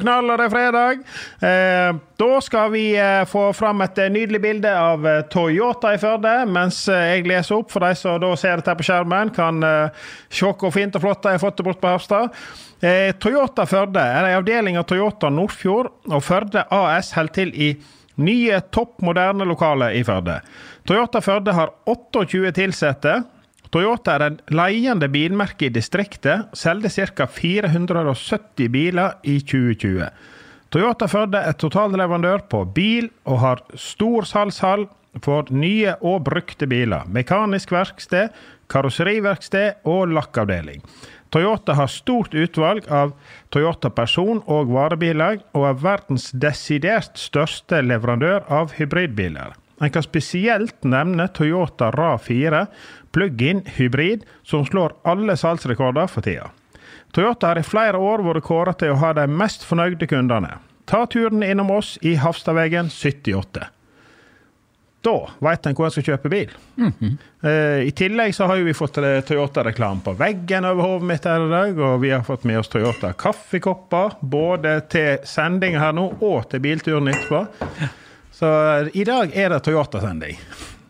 Knall, og det er fredag. Eh, da skal vi eh, få fram et eh, nydelig bilde av eh, Toyota i Førde, mens eh, jeg leser opp. For de som da ser dette på skjermen, kan se hvor fint og flott jeg har fått det bort på Harstad. Toyota Førde er en avdeling av Toyota Nordfjord, og Førde AS holder til i nye, topp moderne lokaler i Førde. Toyota Førde har 28 ansatte. Toyota er den ledende bilmerket i distriktet, solgte ca. 470 biler i 2020. Toyota Førde er totalleverandør på bil og har stor salgshall for nye og brukte biler. Mekanisk verksted, karosseriverksted og lakkavdeling. Toyota har stort utvalg av Toyota person- og varebiler, og er verdens desidert største leverandør av hybridbiler. En kan spesielt nevne Toyota RA4 plug-in hybrid, som slår alle salgsrekorder for tida. Toyota har i flere år vært kåret til å ha de mest fornøyde kundene. Ta turen innom oss i Hafstadvegen 78. Da veit en hvor en skal kjøpe bil. Eh, I tillegg så har vi fått eh, Toyota-reklame på veggen over hodet mitt her i dag, og vi har fått med oss Toyota kaffekopper, både til sending her nå og til bilturen etterpå. Så eh, i dag er det Toyota-sending.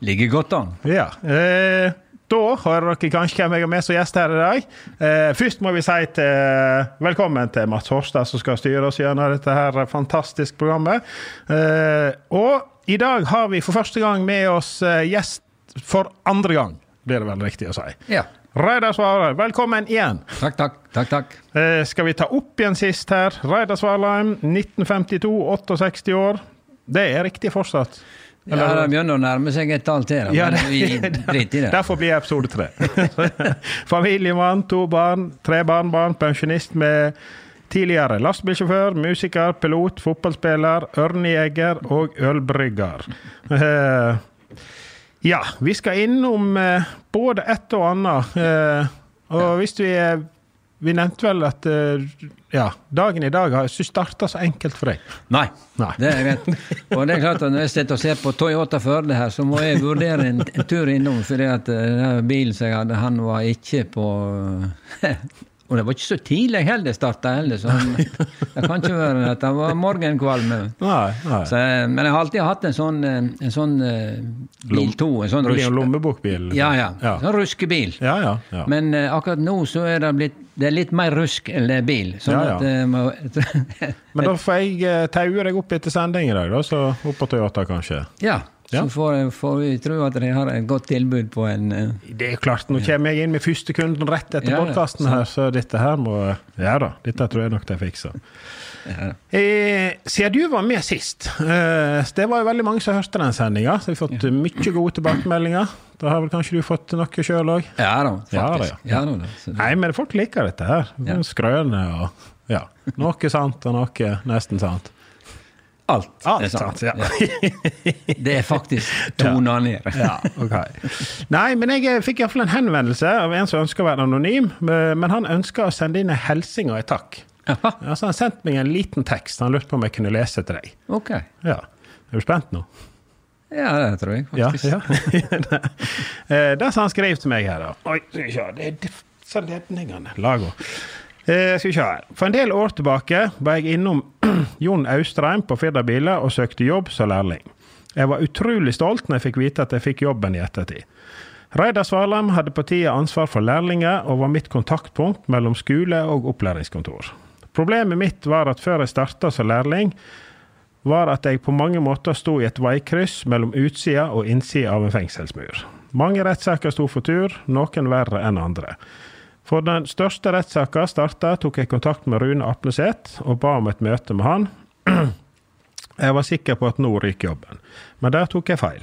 Ligger godt an. Ja. Eh, da hører dere kanskje hvem jeg har med som gjest her i dag. Eh, først må vi si til, velkommen til Mats Horstad, som skal styre oss gjennom dette her fantastiske programmet. Eh, og i dag har vi for første gang med oss eh, gjest for andre gang, blir det vel riktig å si. Ja. Reidar Svarheim, velkommen igjen. Takk, takk. takk, takk. Eh, skal vi ta opp igjen sist her? Reidar Svarheim, 1952, 68 år. Det er riktig fortsatt. Ja, det begynner å nærme seg et tall til. Ja, men vi driter i det. Derfor blir jeg episode tre. Familiemann, to barn, tre barnebarn, pensjonist med tidligere lastebilsjåfør, musiker, pilot, fotballspiller, ørnejeger og ølbrygger. Eh, ja, vi skal innom eh, både ett og annet. Eh, og hvis vi eh, Vi nevnte vel at eh, ja, dagen i dag har ikke starta så enkelt for deg. Nei, Nei. det er greit. Og det er klart at når jeg sitter og ser på Toyota Førde her, så må jeg vurdere en, en tur innom, fordi at eh, den bilen som jeg hadde, han var ikke på Og det var ikke så tidlig heller starta heller, så det kan ikke være at det var morgenkvalme. Nei, nei. Så, eh, men jeg har alltid hatt en sånn, eh, en sånn eh, bil to. En sånn rusk- lommebokbil. Ja, ja. ja. Sånn ruskebil. Ja, ja, ja. Men uh, akkurat nå så er det blitt det er litt mer rusk enn bil. Sånn Ja, ja. at uh, Men da får jeg uh, taue deg opp etter sending i dag, da, så opp på Toyota, kanskje. Ja. Ja. Så får, får vi tro at de har et godt tilbud på en uh, Det er klart, nå kommer jeg inn med første kunden rett etter Ja, ja, podkasten her, så dette her må Ja da, dette tror jeg nok de fikser. ja. Eh, siden du var med sist, eh, det var jo veldig mange som hørte den sendinga, så vi har fått mye gode tilbakemeldinger. Da har vel kanskje du fått noe sjøl òg? Ja da, Ja da, faktisk. ja. Ja, da, det- Nei, men folk liker dette her. Ja. Skrøne og Ja. Noe sant og noe nesten sant. Alt, Alt er sant. ja. Det er faktisk tona ned. Ja, okay. Nei, men jeg eh, fikk iallfall en henvendelse av en som ønsker å være anonym. eh, Men han ønsker å sende inn en hilsen og en takk. Jaha, Altså, han sendte meg en liten tekst. Han lurte på om jeg kunne lese til deg. ok. Ja. Er du spent nå? Ja, det tror jeg Ja. faktisk. ja. ja. det som han skrev til meg her, da Oi, ja. Det er disse ledningene. Lago. Eh, skal vi se. For en del år tilbake var jeg innom Jon Austrheim på Firda Biler og søkte jobb som lærling. Jeg var utrolig stolt når jeg fikk vite at jeg fikk jobben i ettertid. Reidar Svalheim hadde på tida ansvar for lærlinger og var mitt kontaktpunkt mellom skole og opplæringskontor. Problemet mitt var at før jeg starta som lærling, var at jeg på mange måter sto i et veikryss mellom utsida og innsida av en fengselsmur. Mange rettssaker sto for tur, noen verre enn andre. For den største rettssaka starta, tok jeg kontakt med Rune Apneseth og ba om et møte med han. Jeg var sikker på at nå ryker jobben, men der tok jeg feil.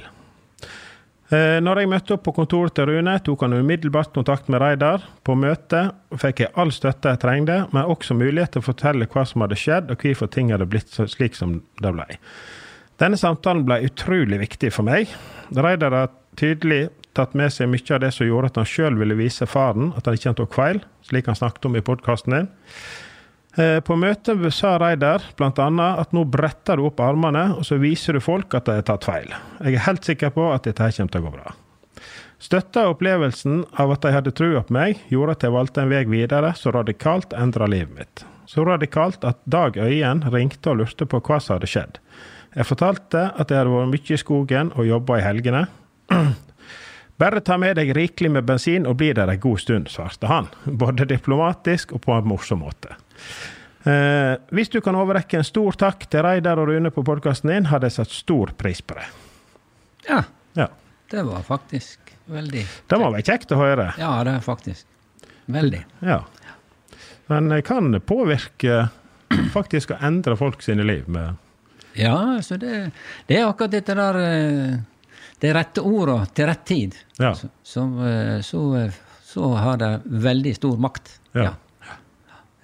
Eh, Når jeg møtte opp på kontoret til Rune, tok han umiddelbart kontakt med Reidar. På møtet fikk jeg all støtte jeg trengte, men også mulighet til å fortelle hva som hadde skjedd, og hvorfor ting hadde blitt slik som det ble. Denne samtalen ble utrolig viktig for meg. Reidar har tydelig tatt med seg mye av det som gjorde at han sjøl ville vise faren at han ikke tok feil, slik han snakket om i podkasten din. Eh, På møtet sa Reidar bl.a. at nå bretter du opp armene, og så viser du folk at de har tatt feil. Jeg er helt sikker på at dette her kommer til å gå bra. Støtta opplevelsen av at de hadde trua på meg, gjorde at jeg valgte en vei videre som radikalt endra livet mitt. Så radikalt at Dag Øyen ringte og lurte på hva som hadde skjedd. Jeg fortalte at jeg hadde vært mye i skogen og jobba i helgene. Bare ta med deg rikelig med bensin og bli der en god stund, svarte han. Både diplomatisk og på en morsom måte. Eh, hvis du kan overrekke en stor takk til Reidar og Rune på podkasten din, hadde jeg satt stor pris på det. Ja, Ja. det var faktisk veldig Det må være kjekt å høre. Ja, det er faktisk. Veldig. Ja. Men det kan påvirke faktisk å endre folk sine liv med Ja, så det, det er akkurat dette der eh, De rette orda til rett tid. Ja. Så, så, eh, så, eh, så har det veldig stor makt. Ja.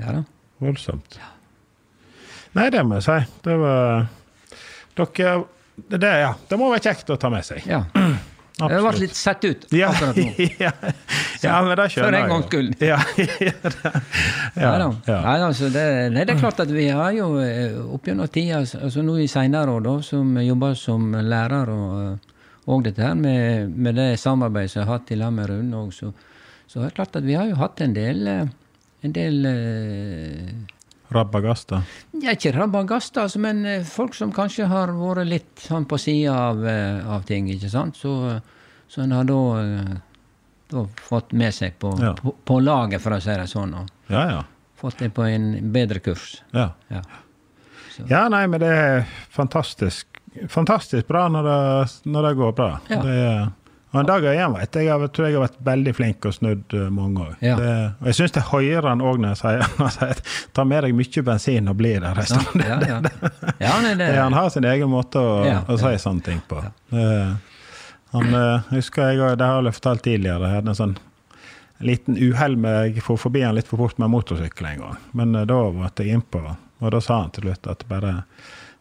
Ja da. Voldsomt. Nei, det må jeg si. Det var Dere det, ja, det må være kjekt å ta med seg. Ja. Det ble Absolutt. litt sett ut Ja, akkurat nå. ja, ja, men det skjønner For en jeg gangs skyld. Ja, ja, Ja, ja, da. ja. Nei, altså, det, nei, det er klart at vi har jo eh, opp gjennom tida, altså nå i seinere år, da, som jobber som lærer og, og dette her med, med det samarbeidet som jeg har hatt i lag med Rune òg, så, så er det klart at vi har jo hatt en del eh, en del eh, Rabagasta. ja, Ikke rabagasta, altså, men eh, folk som kanskje har vært litt sånn på sida av, av ting, ikke sant. Så, så en har da, da fått med seg på, Ja. på, på laget, for å si det sånn, og Ja, ja. fått det på en bedre kurs. ja. Ja. Ja, nei, men det er fantastisk fantastisk bra når det, når det går bra. Ja. Det er, og en dag igjen vet jeg, jeg tror jeg har vært veldig flink og snudd eh, mange òg. Ja. Og jeg syns det hører han òg når jeg sier, ta med deg mye bensin og bli der en stund. Ja, Han har sin egen måte å, å si sånne ting på. Eh, han, husker jeg husker jeg, det har jeg fortalt tidligere, jeg hadde en sånn liten uhell med Jeg for forbi han litt for fort med motorsykkel en gang. Men eh, da var jeg innpå, og da sa han til slutt at bare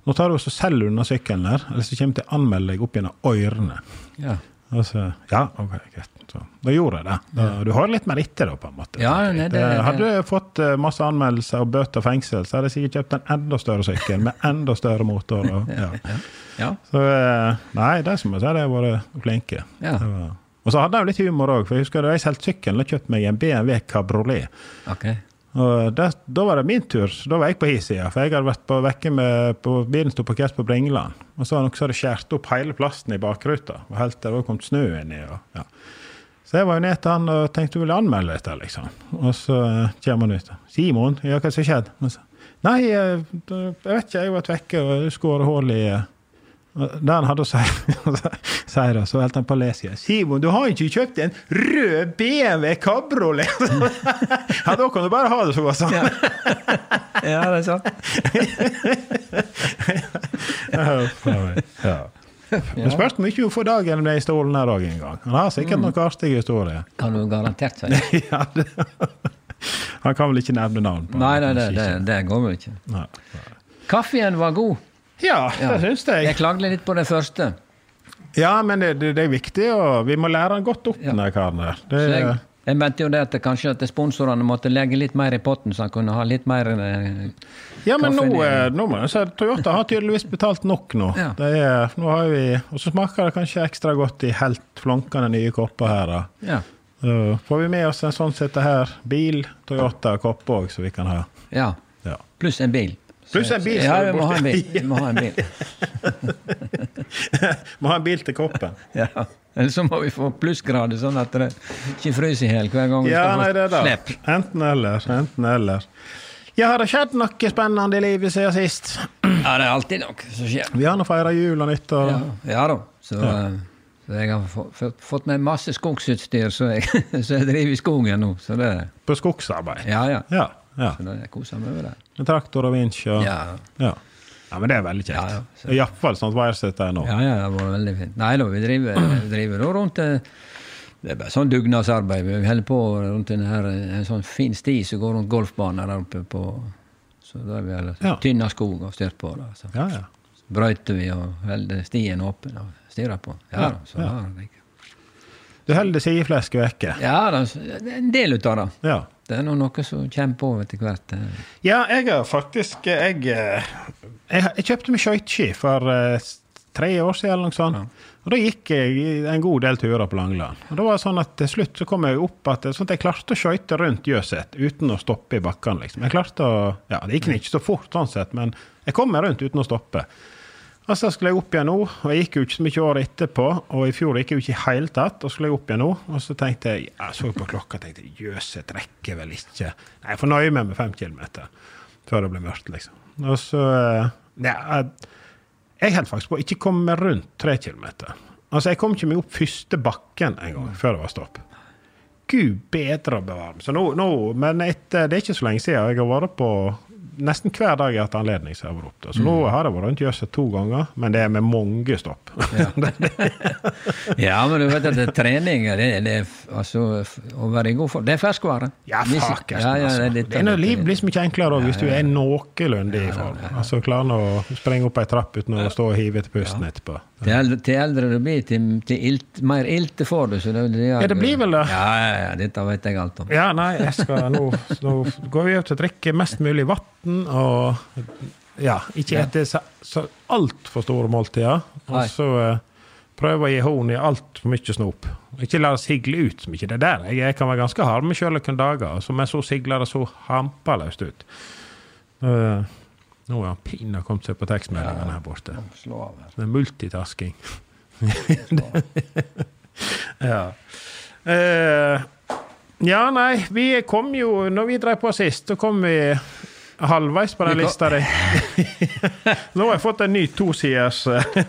Nå tar du også selv unna sykkelen der, eller så kommer jeg til å anmelde deg opp gjennom ørene. ja. Og så, ja, ok, greit. Så, da gjorde jeg det. Da, du har litt mer etter, da, på en måte. Ja, nei, det- Eh, det- hadde du fått eh, masse anmeldelser og bøter og fengsel, så hadde jeg sikkert kjøpt en enda større sykkel med enda større motor. Og, ja. ja. Så eh, nei, det som jeg sier, de har vært flinke. Ja. Og så hadde jeg jo litt humor òg, for jeg husker da jeg solgte sykkelen og kjøpte meg en BMW Cabriolet. Ok. Og det, da var det min tur. Da var jeg på hi sida, for jeg hadde vært på vekke med på, Bilen sto parkert på Bringeland. Og så hadde det hadde skåret opp hele plasten i bakruta. Og helt der var kommet snø inni. Og, ja. Så jeg var jo ned til han og tenkte jeg ville anmelde dette, liksom. Og så eh, kommer han ut. 'Simon, ja, hva som skjedde?' Og så, Nei, eh, jeg vet ikke, jeg har vært vekke og skåret hull i Det han hadde seira, så holdt han på å lese. 'Simon, du har ikke kjøpt en rød BMW Cabriolet!' ja, da kan du bare ha det så godt, sa han. Ja, det er sant. Ja, ja. Det spørs hvor mye hun får dagen med i stolen her òg en gang. Han har sikkert noen artige historier. Kan du garantert si. ja. Han kan vel ikke nevne navn? på Nei, nei, det, det, det går vel ikke. Nei. Kaffen var god. Ja, Ja. det syns jeg. Jeg klagde litt på det første. Ja, men det, det, det er viktig, og vi må lære han godt opp, Ja. den karen der. Det, Så jeg, jeg mente jo det at kanskje at sponsorene måtte legge litt mer i potten, så han kunne ha litt mer eh, Ja, men nå, eh, nå må jeg si Toyota har tydeligvis betalt nok nå. Ja. Det er, nå har vi, og så smaker det kanskje ekstra godt i helt flunkende nye kopper her. da. Ja. Så får vi med oss en sånn sette her. Bil, Toyota, kopp òg, så vi kan ha. ja. Ja. Pluss en bil. Pluss en bil, Ja, vi må ha en bil. Vi må ha en bil. Må ha en bil til koppen. Ja. Eller så må vi få plussgrader, sånn at det ikke fryser i hjel hver gang vi Ja, skal nei, det få slipp. Enten eller. Enten eller. Ja, har det skjedd noe spennende i livet siden sist? Ja, det er alltid noe som skjer. Vi har nå feira jul og nyttår. Ja, ja da. Så, ja. så jeg har fått- med masse skogsutstyr, så jeg, så jeg driver i skogen nå. Så det, På skogsarbeid. ja, ja. Ja. Ja. Så jeg koser meg med det. Med traktor og vinsj og Ja, ja. ja, men det er veldig kjekt. Ja, ja. Iallfall sånn at Wireset er nå. ja, ja, det var veldig fint. Nei da, vi driver, driver da rundt eh, Det er bare sånn dugnadsarbeid. Vi holder på rundt en, her, en sånn fin sti som går rundt golfbanen der oppe på Så da er vi alle Ja. tynna skog og styrt på Da, Så Ja, ja. brøyter vi og holder stien åpen og styrer på. Ja, Ja, da, så ja. Da, Du holder sideflesk vekke. Ja, da, en del ut av det. Ja. Det er nå noe som kommer på etter hvert. Ja, jeg har faktisk Jeg, eh, jeg, jeg kjøpte meg skøyteski for eh, tre år siden, eller noe sånt. Og da gikk jeg en god del turer på Langeland. Og da var det sånn at til slutt så kom jeg opp at, sånn at jeg klarte å skøyte rundt Jøset uten å stoppe i bakkene, liksom. Jeg klarte å Ja, det gikk ikke så fort sånn sett, men jeg kom meg rundt uten å stoppe. Og så skulle jeg opp igjen nå, og jeg gikk jo ikke så mye året etterpå. Og i fjor gikk jeg jo ikke i hele tatt, og skulle jeg opp igjen nå. Og så tenkte jeg, jeg så på klokka og tenkte jøss, jeg rekker vel ikke Nei, jeg får nøye meg med fem kilometer før det blir mørkt, liksom. Og så eh, ja, jeg- Jeg holdt faktisk på å ikke komme rundt tre kilometer. Altså, jeg kom ikke meg opp første bakken en gang før det var stopp. Gud bedre å bevare meg. Så nå, nå, men etter, det er ikke så lenge siden. Jeg har vært på nesten hver dag jeg har hatt anledning. Så, jeg har vært opp, så nå har jeg vært rundt Jøset to ganger, men det er med mange stopp. Ja, men du vet at det er trening det, det altså, å være i god form Det er ferskvare. Ja, faktisk. ja, ja, altså. det er Det er noe liv blir så mye enklere hvis du er noenlunde i form. Altså klarer å sprenge opp ei trapp uten å stå og hive etter pusten etterpå. Til til eldre du blir, til, til ilt, mer ilte får du. Så det, det, Ja, det blir vel det. Ja, ja, ja, dette vet jeg alt om. Ja, nei, jeg skal nå, nå går vi over til å drikke mest mulig vann og ja, ikke så, så altfor store måltider. Og så prøver prøve å gi horn i altfor mye snop. Ikke la det sigle ut så mye. Det er der jeg, jeg kan være ganske hard med sjøl noen dager, men så sigler det så hampaløst ut. Uh, nå har Pina kommet seg på tekstmeldingene her borte. Det er multitasking. ja. Eh, ja, nei, vi kom jo Når vi drev på sist, så kom vi halvveis på den lista di. Nå har jeg fått en ny tosiders eh,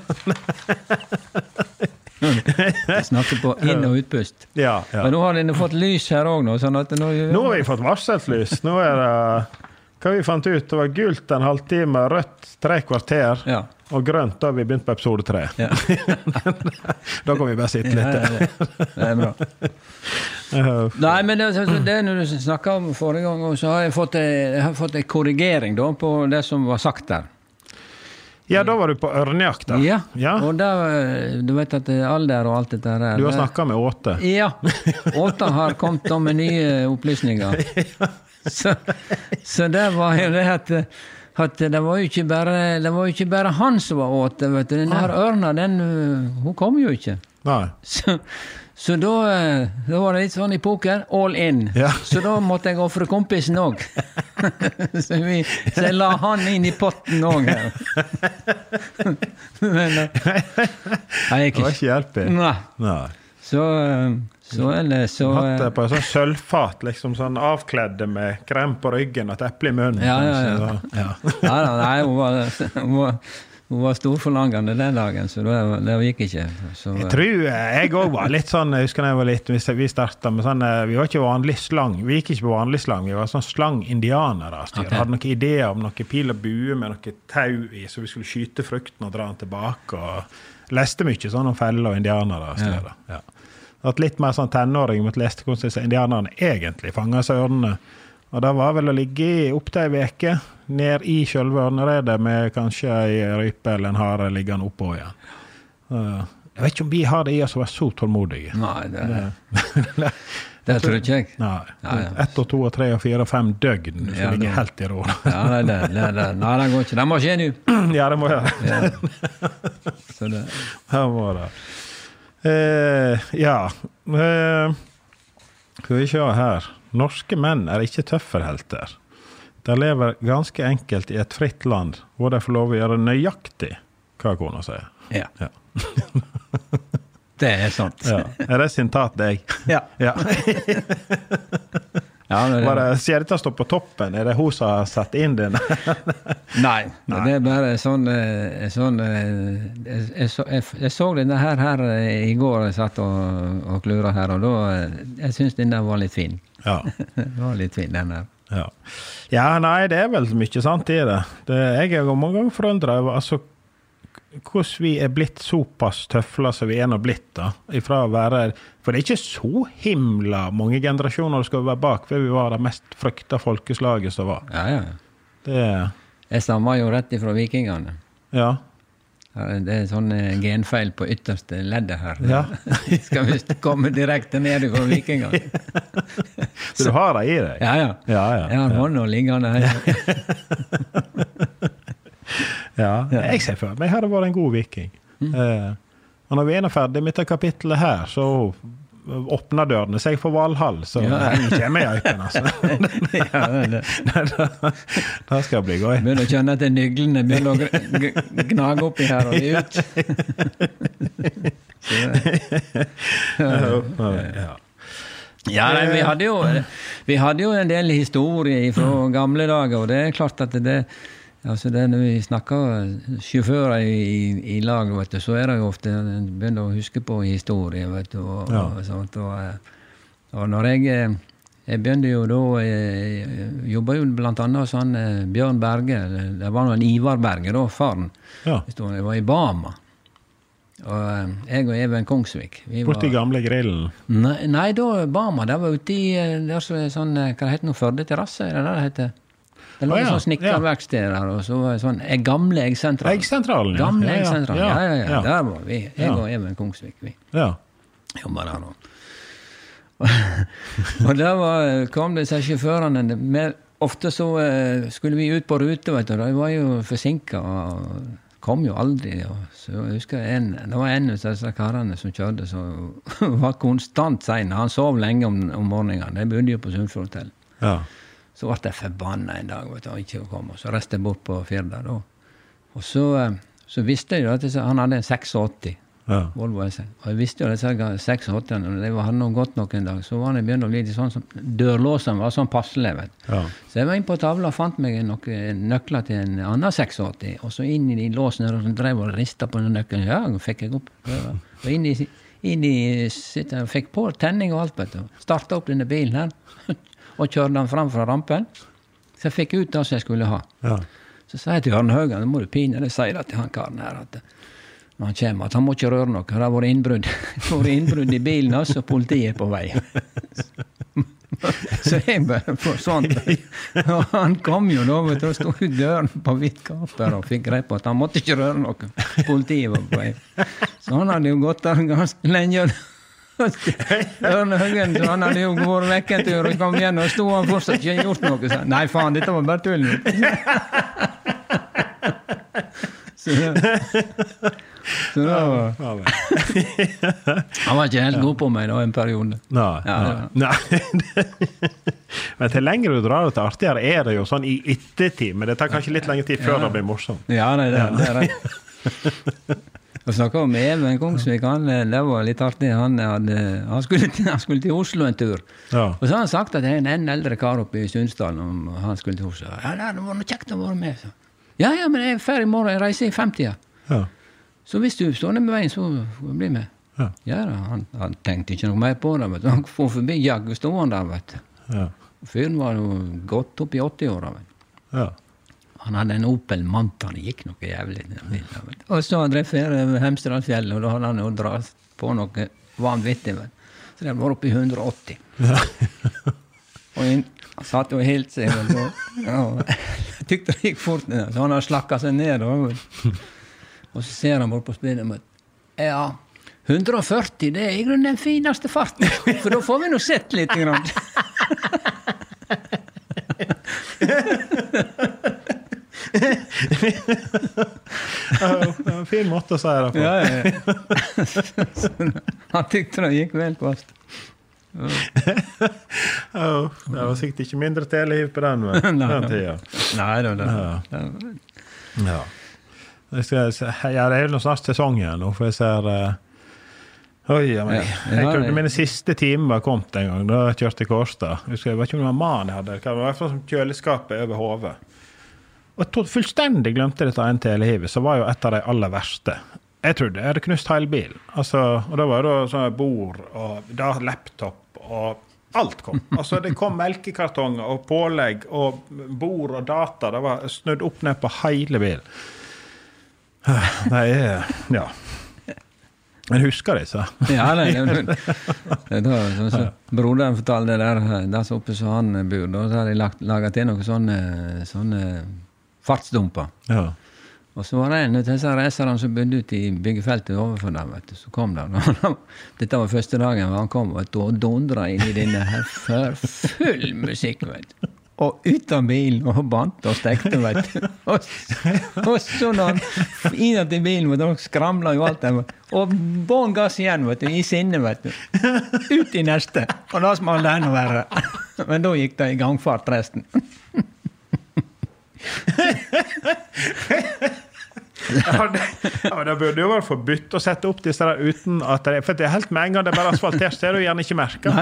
Jeg snakker på inn- og utpust. Ja. ja. Men nå har dere fått lys her òg, nå. Sånn nå, Nå har vi fått varselslys. Nå er det Hva vi fant ut? Det var gult en halvtime, rødt tre kvarter Ja. og grønt da vi begynte på episode tre. Ja. Da kan vi bare sitte Ja, litt. ja, det, det er bra. Nei, men det, det når du snakka om forrige gang, så har jeg fått jeg har fått en korrigering da, på det som var sagt der. Ja, da var du på ørnejakt, da. Ja, Ja. og da, du vet at alder og alt dette der Du har snakka med Åte. Ja. Åte har kommet da med nye opplysninger. Så, så det var jo det at, at det var jo ikke bare, det var ikke bare han som var åt det. vet du. Den her ørna, den hun kom jo ikke. Nei. Så, så da, da var det litt sånn i poker, all in. Ja. Så da måtte jeg ofre kompisen òg. så, så jeg la han inn i potten òg. Men eh, jeg Det var ikke hjelpig. Nei. Nei. Så, eh, så ellers så Hatt det eh, på et sånt sølvfat, liksom sånn avkledde med krem på ryggen og et eple i munnen. Ja, ja, ja. Så, ja. Nei, nei, hun, var, hun, var, hun var storforlangende den dagen, så det, det gikk ikke. Så, Jeg tror eh, jeg òg var litt sånn Jeg husker da jeg var litt Vi starta med sånn eh, Vi var ikke vanlig slang. Vi gikk ikke på vanlig slang, vi var sånn slang-indianere. Altså. Ok. Hadde noen ideer om noen pil og bue med noe tau i, så vi skulle skyte frukten og dra den tilbake. og Leste mye sånn om feller og indianere. ja, steder. Ja. At litt mer sånn tenåring måtte leste hvordan indianerne egentlig fanga seg ørnene. Og det var vel å ligge i opptil ei uke ned i sjølve ørneredet med kanskje ei rype eller en hare liggende oppå igjen. Uh, jeg vet ikke om vi har det i oss å være så tålmodige. Nei, det, det tror ikke jeg. Nei. Ja, ja. Ett og to og tre og fire og fem døgn som Ja, ligger helt i ro. Ja, det, det, det, det, nei, det går ikke. Det må skje nå. ja, det må jeg. Ja. Så det, Her må det. Eh, ja eh, Skal vi se her. Norske menn er ikke tøfferhelter. De lever ganske enkelt i et fritt land hvor de får lov å gjøre nøyaktig hva kona sier. ja. Ja. Det er sant. Ja. Er det sitat deg? Ja. Ja. Ja, det- Var det Skjedestad står på toppen? Er det hun som har satt inn den? Nei, det er bare sånn, eh, sånn eh, jeg, jeg, så- jeg, jeg så denne her, her eh, i går, jeg satt og, og klura her, og da Jeg syns denne var litt fin. ja. Var litt fin, den her. Ja. ja, nei, det er vel mye sant i det. det jeg er mange ganger forundra over altså, hvordan vi er blitt såpass tøfler som vi er nå blitt. da, ifra å være, For det er ikke så himla mange generasjoner du skal være bak før vi var det mest frykta folkeslaget som var. Ja, ja. Det, Jeg stammer jo rett ifra vikingene. ja. Det er sånn eh, genfeil på ytterste leddet her. Ja. Skal visst komme direkte ned fra vikingene. Så du har det i deg? Ja, ja. Ja, ja, Jeg har ja. hånda liggende her. Ja, jeg ser for meg hadde vært en god viking. Eh, og når vi er ferdig med dette kapittelet her, så åpner dørene seg for Valhall. Så Ja. kommer øyken, altså. ja, det, Det skal bli gøy. Begynner å kjenne at det nyglene begynner å gnage oppi her og ut. Ja. Ja, nei, vi hadde, jo, vi hadde jo en del historie fra gamle dager, og det er klart at det Altså det, Når vi snakker sjåfører i, i lag, vet du, så er det jo ofte en begynner å huske på historie. vet du, og, Ja. og sånt, og, eh, og når jeg eh, Jeg begynte jo da Jeg jobba jo blant annet hos han eh, Bjørn Berge. Det var nå en Ivar Berge, da, faren. Ja. Jeg var i Bama. Og eh, jeg og Even Kongsvik vi var- Borti gamle grillen. Nei, nei, da Bama, det var ute i eh, der som sånn, eh, Hva heter det nå? Førde terrasse? Er det det det heter? Det lå en ja, sånt snekkerverksted der, og så var det sånn Gamle Eggsentralen. Eggsentralen, ja. Gamle Ja, ja, Eggsentralen, ja, ja, ja, ja. Der var vi. Jeg Ja. og Even Kongsvik. vi Ja. jobba der nå. og der var, kom disse sjåførene med, Ofte så eh, skulle vi ut på rute, vet du. De var jo forsinka og kom jo aldri. Så jeg husker en, Det var en av disse karene som kjørte som var konstant sein. Han sov lenge om, om morgenen. De bodde jo på Sunnfjordhotellet. ja. Så ble jeg forbanna en dag vet du, og ikke kom. Og så reiste jeg bort på Firda da. Og så, eh, så visste jeg jo at han hadde en 86. ja. Volvo S. Og jeg visste jo at disse 86-ene, når de hadde noe godt nok en dag, så var det begynt å bli litt sånn som Dørlåsene var sånn passelig. Ja. Så jeg var inne på tavla og fant meg noen nøkler til en annen 86, og så inn i de låsene og så drev og rista på den nøkkelen. Ja, fikk jeg opp. Og inn i, inn i sitt, fikk på tenning og alt, vet du. Starta opp denne bilen her, og kjørte den fram fra rampen. Så jeg fikk ut det som jeg skulle ha. Ja. Så sa jeg til Arne Haugen, nå må du pinadø si det til han karen her, at når han kommer, at han må ikke røre noe. Det har vært innbrudd innbrudd i bilen hans, og politiet er på vei. Så jeg bare forsvant. Og han kom jo da, vet du, og sto i døren på vidt gap og fikk greie på at han måtte ikke røre noe. Politiet var på vei. Så han hadde jo gått der ganske lenge. Ørne Haugen, han hadde jo vært vekk en tur og kom igjen, og sto han fortsatt ikke gjort noe. Så, Nei, faen, dette var bare tull. Så, så da Han var ikke helt god på meg da en periode. Nei. Ja, ja. Men til lenger du drar det, til artigere er det jo sånn i ettertid. Men det tar kanskje litt lengre tid før Ja. det blir morsomt. Ja, nei, det, det er det. Å snakke om Even Kongsvik, han, eh, det var litt artig. Han, hadde, han, skulle, han skulle til Oslo en tur. Ja. Og så har han sagt at det er en enda eldre kar oppe i Sundsdal om han skulle til Oslo. Ja, det hadde vært kjekt å være med. Så. Ja, ja, men jeg ferdig i morgen. Jeg reiser i femtida. Ja. Så hvis du står ned med veien, så bli med. Ja. Ja da, han, han tenkte ikke noe mer på det. vet du. Han for forbi jaggu stående der, vet du. Ja. Fyren var jo godt opp i 80-åra. Ja. Han hadde en Opel Manta, det gikk noe jævlig. den. Og så drev jeg Hemsedalsfjellet, og da hadde han jo dratt på noe vanvittig. Så det var oppe i 180. Og han satt jo helt seg. Og så, Ja, jeg tykte det gikk fort, så han har slakka seg ned. Og. Og så ser han bort på speedometeret. Ja, 140 det er i grunnen den fineste farten, for da får vi nå sett litt. Grann. En fin måte å si det på. Ja, ja, ja. Han tykte det gikk vel fast. oh, det var sikkert ikke mindre teleliv på den, den tida. Nei, var Ja. Ja. Jeg skal, ja, det er jo snart sesong igjen, nå, for jeg ser uh, Oi, ja, men, Ja. Jeg Ja, trodde mine siste timer var kommet en gang. Da jeg kjørte i Kårstad. Jeg jeg vet ikke om det var mannen jeg hadde. Det var i hvert fall som kjøleskapet over hodet. Og jeg fullstendig glemte dette ene telehivet, som var jo et av de aller verste. Jeg trodde jeg hadde knust hele bilen. Altså, og da var det sånn bord og da laptop og alt kom. Altså, det kom melkekartonger og pålegg og bord og data. Det var snudd opp ned på hele bilen. Det er Ja. Men husker disse? Ja, det, det, det, det, så, så, Broderen fortalte det der, der som oppe som han bor, da så hadde de laga til noen sånne, sånne fartsdumper. Ja. Og så var det en av disse racerne som bodde ute i byggefeltet overfor dem. vet du, Så kom der. Dette var første dagen han kom, vet du, og dundra inn i denne her for full musikk. vet du. Og ut av bilen og bandt og stekte, vet du. Og, og så når han inn til bilen, vet du, skramla jo alt der. Og bånn gass igjen, vet du, i sinne, vet du. Ut i neste. Og da smalt det enda verre. Men da gikk det i gangfart, resten. Ja, det, ja, men det burde jo vært forbudt å sette opp disse der uten at det For det er helt med en gang det er bare asfaltert, så er det jo gjerne ikke merka.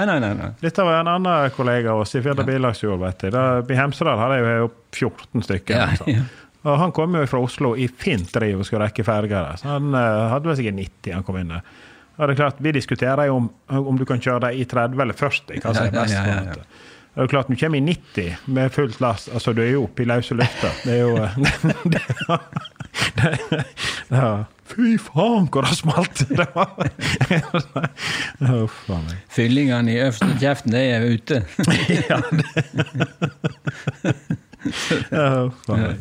Dette var en annen kollega av oss i Firda Billagsjord, vet du. Da, I Hemsedal hadde jeg jo 14 stykker. Ja, liksom. ja. Og han kom jo fra Oslo i fint driv og skulle rekke ferga. han uh, hadde vel sikkert 90 han kom inn der. Og det er klart, Vi diskuterer jo om, om du kan kjøre deg i 30 eller 40. hva som er Ja, ja, best. ja, ja, at- Det er jo klart, Du kommer i 90 med fullt lass. altså Du er jo oppe i løse lufta. Det er jo det, det, det, Fy faen, hvor det smalt! Det var Uff a meg. Fyllingene i øverste kjeften, det er ute. Ja, uff a meg.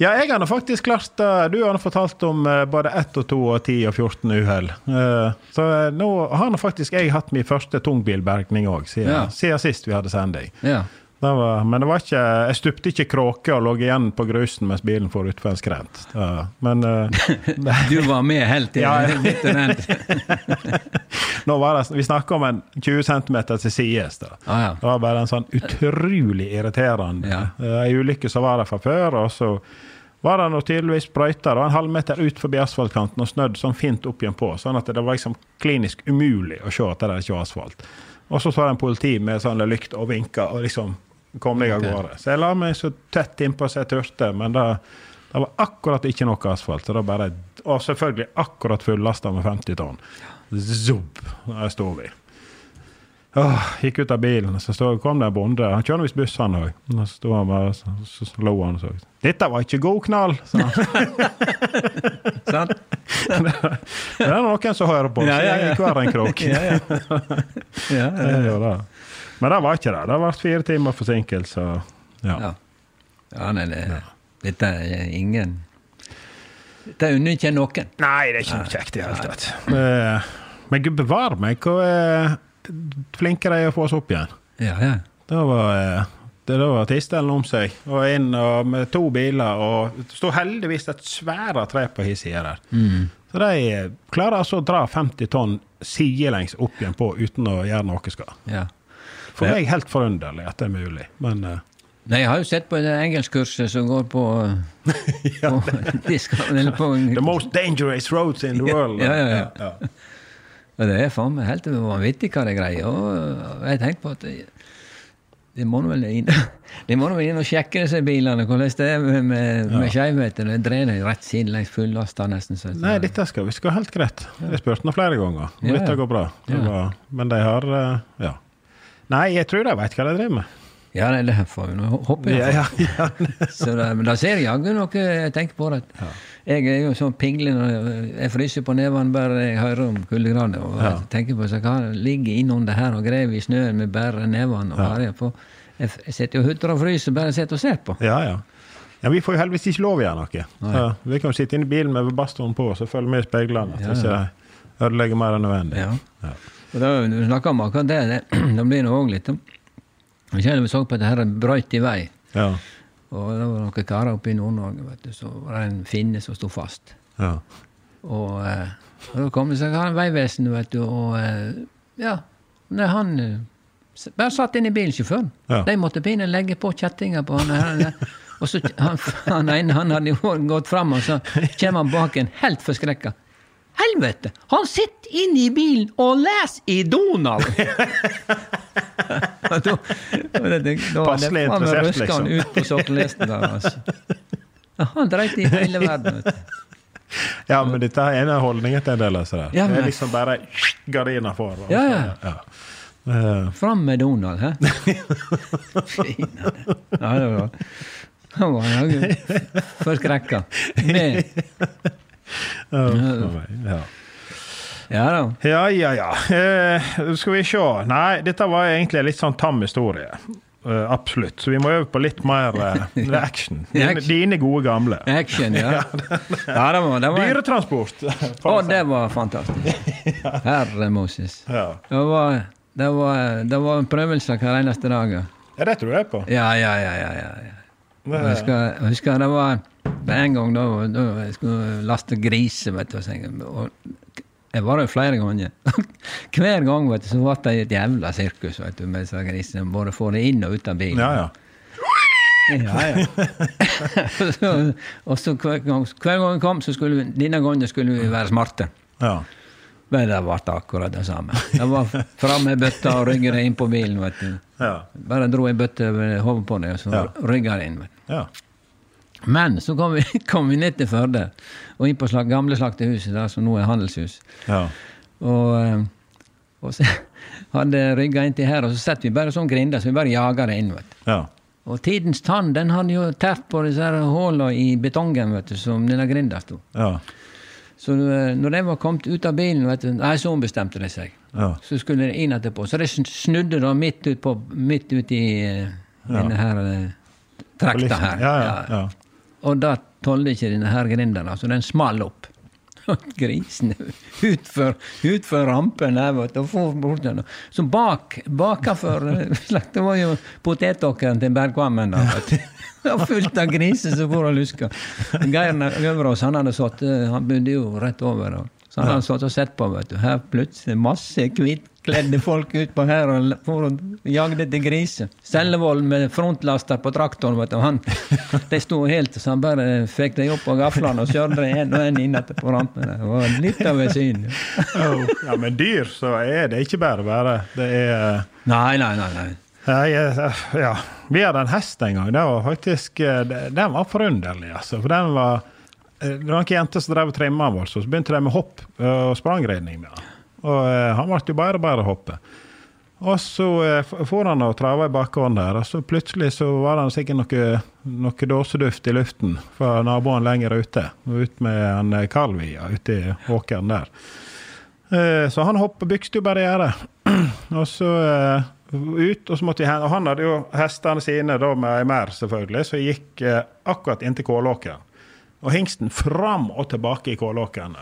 Ja, jeg har nå faktisk klart det. Du har nå fortalt om eh, både 1 og 2 og 10 og 14 uhell. Eh, Så eh, nå har nå faktisk jeg hatt min første tungbilbergning òg, siden, Ja. siden sist vi hadde sending. Ja. Det var, men det var ikke, jeg stupte ikke kråke og lå igjen på grusen mens bilen for utfor en skrent. Ja, Men eh, Du var med helt til Ja, nå var det, vi snakker om en 20 cm til sides. Ah, ja. Det var bare en sånn utrolig irriterende Ja. Uh, En ulykke som var der fra før. Og så var det nå tydeligvis brøyter og en halvmeter ut forbi asfaltkanten og snødd sånn fint opp igjen på. Sånn at det var liksom klinisk umulig å se at det ikke var asfalt. Og så så jeg en politi med sånn lykt og vinka og liksom kom deg av gårde. Så jeg la meg så tett innpå som jeg turte, men det, det var akkurat ikke noe asfalt. Så det bare, og selvfølgelig akkurat fullasta med 50 tonn. Zubb! Der sto vi. Åh, gikk ut av bilen, så stod, kom det en bonde. Han kjører visst buss, han òg. Så sto han bare, så, så, lo han og så. 'Dette var ikke god knall', sa han. Sant? Det er noen som hører på, så Ja, ja, ja. er hver en krok. Ja, ja. ja, ja. er. Men det var ikke det. Det ble fire timer forsinkelse. Ja. ja. ja nei, det, dette er ingen Dette unner ikke noen. Nei, det er ikke noe kjekt i det hele tatt. Eh, Men gud bevare meg, hvor eh, flinke de er å få oss opp igjen. Ja, ja. Det var eh, det da var tistelen om seg, og inn og med to biler, og det sto heldigvis et svære tre på hin side der. Så de eh, klarer altså å dra 50 tonn sidelengs opp igjen på uten å gjøre noe skal. ja. For Ja. meg helt forunderlig at det er mulig, men eh, Nei, jeg har jo sett på det engelskkurset som går på, på, disk- eller på The most dangerous roads in the world. Ja, ja, ja. ja. Og det er faen meg helt vanvittig hva de greier. Og jeg tenker på at de, må vel inn De må vel inn og sjekke disse bilene, hvordan det er med, med, med skjevheter. De dreier de rett sidelengs fullasta nesten. Så, Nei, dette skal vi skal helt greit. Jeg spurte nå flere ganger om Ja, dette går bra. Det Ja. men de har eh, Ja. Nei, jeg tror de vet hva de driver med. Ja, det får vi nå håpe. Ja, ja, ja. Så det, men da ser jaggu noe jeg tenker på det. Jeg er jo sånn pingle når jeg, fryser på nevene bare jeg hører om kuldegrader. Og Ja. tenker på hva ligger innunder her og graver i snøen med bare nevene. og på. Jeg, jeg sitter jo hutrer og fryser bare sitter og ser på. Ja, ja. ja, Vi får jo heldigvis ikke lov å gjøre noe. Så vi kan jo sitte inne i bilen med bastoen på og så følge med i speilene. At Ja, ja. ikke ødelegger mer enn nødvendig. Ja. Ja. Og da du snakker om akkurat det, det, det blir nå òg litt Jeg kjenner vi så på dette brøyt i vei. Ja. Og det var noen karer oppe i Nord-Norge, vet du, så var det en finne som sto fast. ja. Og, eh, og da kom det seg han Vegvesenet, vet du, og eh, ja. Nei, han eh, bare satt inn i bilen, sjåføren. Ja. De måtte begynne å legge på kjettinger på han. her, Og så han, han ene han hadde jo gått fram, og så kommer han bak en helt forskrekka. helvete! Han sitter inne i bilen og leser i Donald! da, Passelig interessert, røska han liksom. ut på sokkelisten der, altså. Han dreit i hele verden, vet du. Ja, men dette er en av holdningene til en del disse der. Det er liksom bare gardiner for. Ja, ja. ja. Eh, Fram med Donald, hæ? Ja, det var Han var jaggu forskrekka. Med ja, ja. Ja da. Ja, ja, ja. Eh, skal vi se. Nei, dette var egentlig en litt sånn tam historie. Uh, absolutt. Så vi må øve på litt mer uh, action. Dine, dine gode gamle. Action, ja. Ja, det var, det var Dyretransport. Å, det var fantastisk. Herre Moses. Ja. Det var, det var, det var prøvelser hver eneste dag. ja. det tror jeg på. Ja, ja, ja. ja, ja. Jeg husker, jeg husker det var en gang da, da jeg skulle laste griser, vet du. og jeg- var der flere ganger. Hver gang vet du, så ble det et jævla sirkus vet du, med disse grisene. Bare få det inn og ut av bilen. Ja, ja. Ja, ja. så, og så hver gang, hver gang vi kom, så skulle vi, denne gangen skulle vi være smarte. ja. Men det ble akkurat det samme. Det var fram med bøtta og rygge det inn på bilen. vet du. ja. Bare dro ei bøtte over hodet på deg, og så Ja. rygga det inn. vet du. ja. Men så kom vi, kom vi ned til Førde, og inn på slag, gamle slakterhuset, der som nå er handelshus. ja. Og, eh, og så hadde rygga inntil her, og så setter vi bare sånn grinder, så vi bare jager det inn. vet du. ja. Og tidens tann den hadde jo tært på disse hullene i betongen vet du, som denne grinda sto. ja. Så eh, når de var kommet ut av bilen, vet du, nei, så ombestemte de seg. Ja. Så skulle de inn etterpå. Så de snudde da midt ut, på, midt ut i eh, denne her trakta her. Ja, ja, ja. Og da tålte ikke denne her grinderen, så den small opp. Og Grisen utfor, utfor rampen der, vet du, og for bort. Så bak, bakafor eh, Det var jo potetåkeren til Bergkvammen. da, vet du. Det fullt av griser som for og luska. Geir Øverås han hadde satt, han bodde jo rett over. Så han hadde satt og sett på. vet du. Her plutselig masse hvitkledde folk utpå her og for og jagde etter griser. Sellevold med frontlaster på traktoren. vet du. Han, de sto helt, så han bare fikk dem opp på gaflene og kjørte en og en inn på rampen. Det var litt av et syn. ja, men dyr, så er det ikke bare bare. Det er Nei, nei, nei. nei. Nei, eh, ja. Vi hadde en hest en gang. Det var faktisk, eh, Den var forunderlig, altså. For den var eh, Det var noen jenter som drev og trimma den, så begynte de med hopp eh, og sprangridning med han. Og eh, han ble jo bare bare å hoppe. Og så eh, for han og trava i bakgården der, og så plutselig så var det sikkert noe, noe dåseduft i luften fra naboen lenger ute. Ut med en kalv ja, ute i åkeren der. Eh, Så han hoppa, bykste jo barriere. Og så ut, og så måtte jeg, og han hadde jo hestene sine da med mer, selvfølgelig, så jeg gikk akkurat inntil kålåkeren. Og hingsten fram og tilbake i kålåkeren.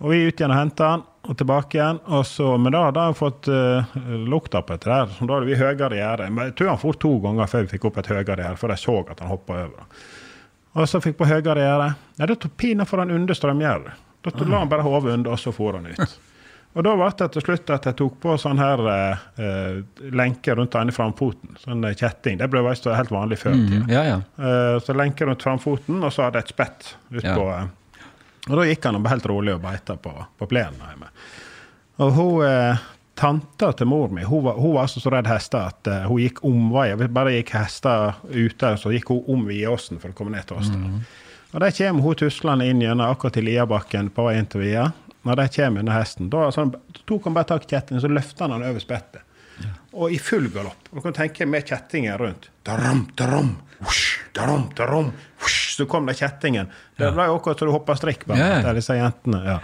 Og vi ut igjen og henta han, og tilbake igjen. Og så, men da hadde han fått uh, lukta på dette der, da hadde vi høyere gjerde. Men jeg tror han for to ganger før vi fikk opp et høyere gjerde, for jeg så at han hoppa over. Og så fikk på høyere gjerde. Ja, da tok pina for han under strømgjerdet. Da la han bare hodet under, og så for han ut. Og da ble det til slutt at jeg tok på sånn her eh, eh, lenke rundt den ene framfoten. Sånn eh, kjetting. Det ble visst helt vanlig før. i tida. Ja, ja. Eh, så lenke rundt framfoten, og så hadde jeg et spett utpå. Ja. eh, og da gikk han helt rolig og beita på, på plenen hjemme. Og hun eh, tanta til mor mi hun var, hun var altså så redd hester at uh, hun gikk omveier. Vi bare gikk hester ute, så gikk hun om Viåsen for å komme ned til oss. Mm. Og der kommer hun tuslende inn gjennom akkurat til Liabakken på vei inn til Via. Når de kommer under hesten, da sånn, tok han bare tak i kjettingen så løfta han den over spettet. Og i full galopp. Og Du kan tenke med kjettingen rundt. Daram, daram, hush, daram, daram, whoosh, så kom det kjettingen. Det ble akkurat som du hoppa strikk bare, ja. disse jentene. ja.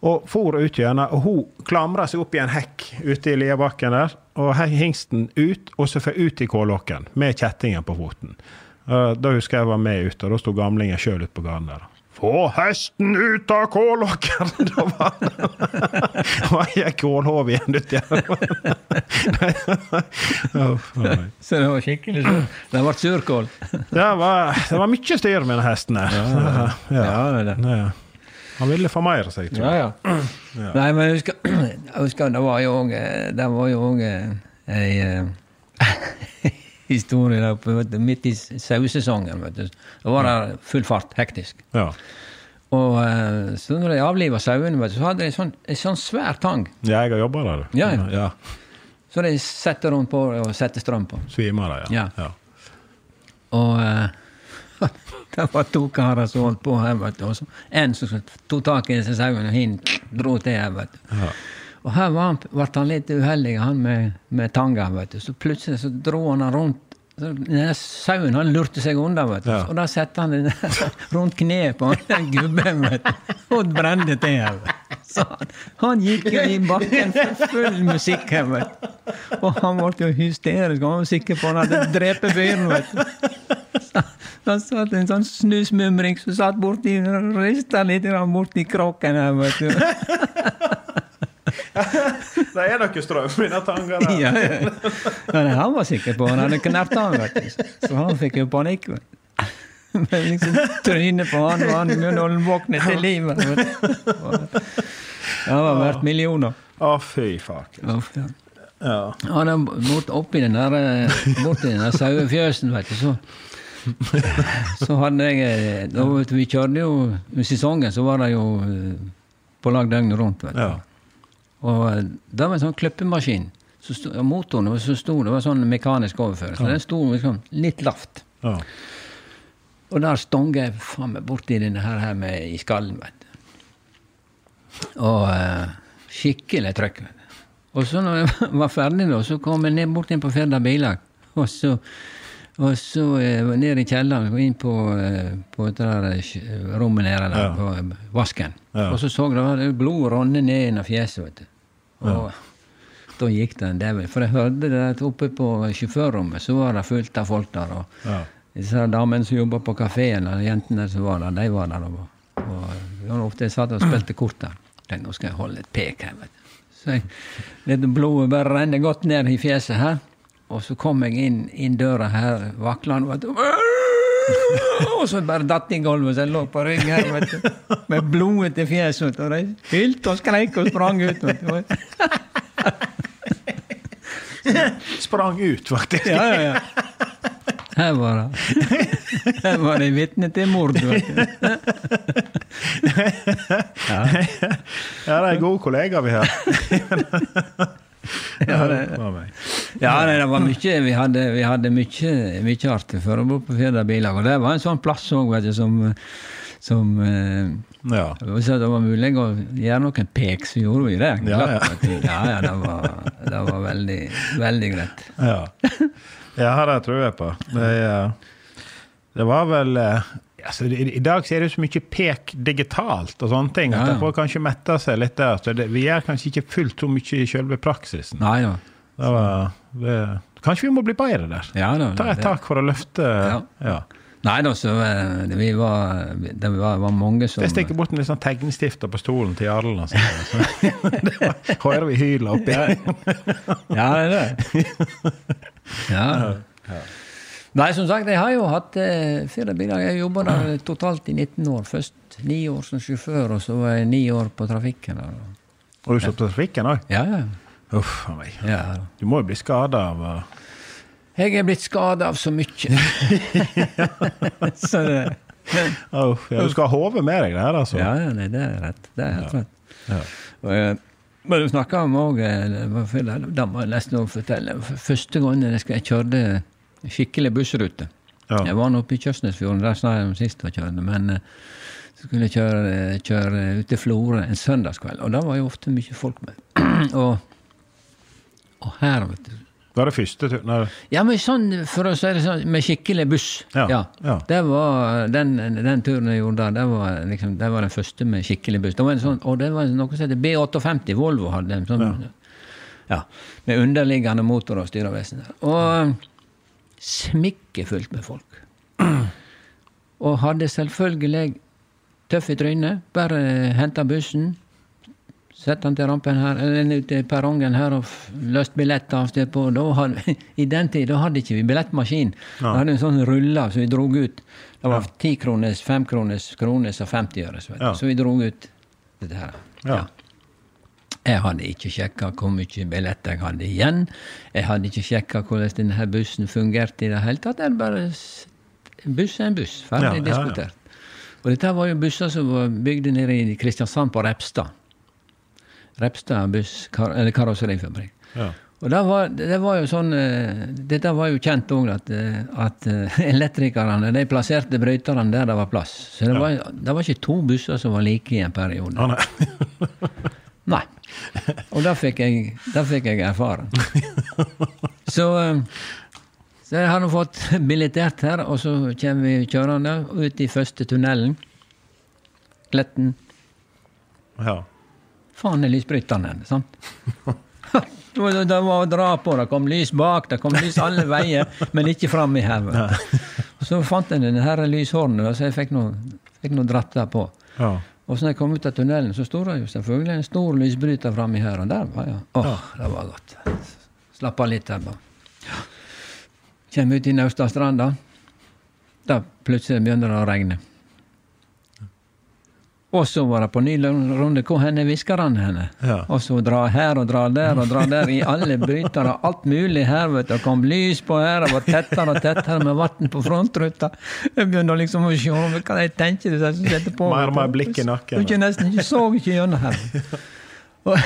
Og for ut gjennom, og hun klamra seg opp i en hekk ute i Liabakken der. Og hingsten ut, og så får ut i kålåken med kjettingen på foten. Og Da husker jeg jeg var med ute, og da sto gamlingen sjøl ute på gården der. Få hesten ut av kålokken! Da var jeg kålhov igjen uti her. Så det var skikkelig sur. Det ble surkål. Det var, det var mye styr med den hesten her. Ja, Ja, det er det. Ja. Han ville formeire seg, tror jeg. Ja, ja. Nei, men jeg husker, jeg husker det var jo òg ei historie der oppe du, midt i sauesesongen. Da var det full fart, hektisk. Ja. Og eh, så når de avliva sauene, så hadde de sånn, en sånn svær tang. Ja, jeg har jobba der. Ja, ja. Så de setter rundt på og setter strøm på. Svima det, ja. Ja. Og uh, det var to karer som holdt på her, vet du. Og så en som tok tak i disse sauene, og hin dro til her, vet du. Og her var han, ble han litt uheldig, han med, med tanga, vet du. Så plutselig så dro han han rundt. Denne den sauen han lurte seg unna, vet du. Ja. Og da satte han den rundt kneet på han der gubben, vet du. Og brente til vet. Så han, han gikk jo i bakken for full musikk her, vet du. Og han ble jo hysterisk. Han var sikker på han hadde drept fyren, vet du. Så Han satt en sånn snusmumring som satt borti rista litt borti kroken her, vet du. Det er noe strøm i den tanga der. Ja, ja. Men han var sikker på han hadde knert han, vet du. Så han fikk jo panikk. Men liksom trynet på han, og han begynte å våkne til livet. vet Han var verdt millioner. Å, fy faen. Ja. Ja. Ja, bort oppi den der, eh, borti den der sauefjøsen, vet du, så så hadde jeg eh, da, Vi kjørte jo I sesongen så var det jo eh, på lag døgnet rundt. vet du. Ja. Og eh, det var en sånn klippemaskin. Så sto, og motoren var så stor, det var sånn mekanisk overføring. Så den sto liksom litt lavt. Ja. Og der stonga jeg faen meg borti denne her, her med, i skallen, vet du. Og uh, skikkelig trøkk. Og så når jeg var ferdig, da, så kom jeg ned bort inn på Firda bilag. Og så, og så uh, ned i kjelleren og inn på, uh, på det der rommet nede der, Ja. på vasken. Ja. Og så så jeg det var blod ronne ned gjennom fjeset, vet du. Og da gikk det en del For jeg hørte det at oppe på sjåførrommet så var det fullt av folk der. og Ja. disse damene som jobba på kafeen, eller jentene som var der, de var der. Og, og ofte satt og spilte kort der. Tenkte nå skal jeg holde et pek her. vet du. Så jeg, dette blodet bare renner godt ned i fjeset her. Og så kom jeg inn, inn døra her vaklende. Og så bare datt i gulvet, så jeg lå på rygg her, vet du. Med blodet i fjeset. vet. Og de hylte og skreik og sprang ut. vet du. Sprang ut, faktisk. Ja, ja, ja. Her var det Her var det vitne til mord, vet du. Ja, det er gode kollegaer vi har. Ja, det, ja det var mye Vi hadde, vi hadde mye, mye artig for å bo på Firda bilag. Og det var en sånn plass òg, vet du, som, som eh, Ja. det var mulig å gjøre noen pek, så gjorde vi det. Ja, ja. Ja, ja det, var, det var veldig, veldig greit. Ja, ja det tror jeg på. Det, det var vel eh, altså, i, I dag så er det så mye pek digitalt og sånne ting. Ja, at ja. det får kanskje mette seg litt der. Så det, vi gjør kanskje ikke fullt så mye i selve praksisen. Nei ja. Det var, det, kanskje vi må bli bedre der. Ja, da, Ta et tak for å løfte Ja. ja. Nei da, så det, vi var, det var, var mange som Jeg stikker bort en sånn tegnestifter på stolen til Jarl. Altså. Hører vi hylet oppi her. Ja, det er det. Ja. Nei, som sagt, jeg har jo hatt eh, fire biler. Jeg jobba der totalt i 19 år. Først ni år som sjåfør, og så var jeg ni år på trafikken. der. Og du stoppet trafikken òg? Ja, ja. Uff a meg. ja. Du må jo bli skada av uh, Jeg er blitt skada av så mye. så det Uff, ja, Du skal ha hodet med deg der, altså. Ja, ja, nei, det er rett. Det er helt rett. Ja. Og, eh, men du snakka om òg Da må jeg nesten fortelle. Første gangen jeg kjørte skikkelig bussrute Ja. Jeg var nå oppe i Kjøsnesfjorden, der sa jeg om sist jeg kjørte, men eh, så skulle jeg kjøre, kjøre ut til Florø en søndagskveld, og da var jo ofte mye folk med. og, og her, vet du Var det første tur? Nei, Ja, men sånn, for å si det sånn, med skikkelig buss. Ja, ja. Det var den, den turen jeg gjorde der, det var, liksom, det var den første med skikkelig buss. Det var en sånn, og det var noe som heter B58. Volvo hadde en sånn. Ja. Med underliggende motor og styrevesen. Og smikkefullt med folk. Og hadde selvfølgelig tøff i trynet. Bare henta bussen, sette han til rampen her, eller ut til perrongen her og løst billetter av sted på. Da hadde, I den tid da hadde ikke vi billettmaskin. Vi hadde en sånn rulle som vi drog ut. Det var ti krones, fem kroners, kroners og 50 øre. Så. Ja. så vi drog ut dette her. Ja. Jeg hadde ikke sjekka hvor mye billetter jeg hadde igjen. Jeg hadde ikke sjekka hvordan denne bussen fungerte i det hele tatt. Det er bare En buss er en buss. Ferdig Ja, ja, ja. diskutert. Og dette var jo busser som var bygd nede i Kristiansand på Repstad. Repstad buss, kar, eller karosserifabrikk. Ja. Og det var, det var jo sånn eh, Dette var jo kjent òg, at, eh, at eh, elektrikerne de plasserte bryterne der det var plass. Så det, var, det var ikke to busser som var like i en periode. Nei. Nei. Og det fikk jeg, det fikk jeg erfare. Så, eh, så jeg har nå fått billettert her, og så kommer vi kjørende ut i første tunnelen. Kletten. Ja. Faen er lysbryteren hen, sant? Det var å dra på, det kom lys bak, det kom lys alle veier, men ikke fram i hodet. Så fant jeg denne her lyshornet, så jeg fikk nå, fikk nå dratt det på. Ja. Og så når jeg kom ut av tunnelen, så sto det jo selvfølgelig en stor lysbryter framme her, og der var jeg. Åh, det var godt. Slappa litt der, bare. Kjem ut i Naustadstranda. Da plutselig begynner det å regne. Og så var det på ny runde. Hvor hen er hviskerne henne? Ja. Og så dra her og dra der og dra der i alle brytere. Alt mulig her. vet du. Det kom lys på her, det var tettere og tettere med vann på frontruta. Jeg begynner liksom å se hva jeg tenker det som setter på. Mer og mer blikk i nakken. Du nesten ikke så ikke gjennom her. Og,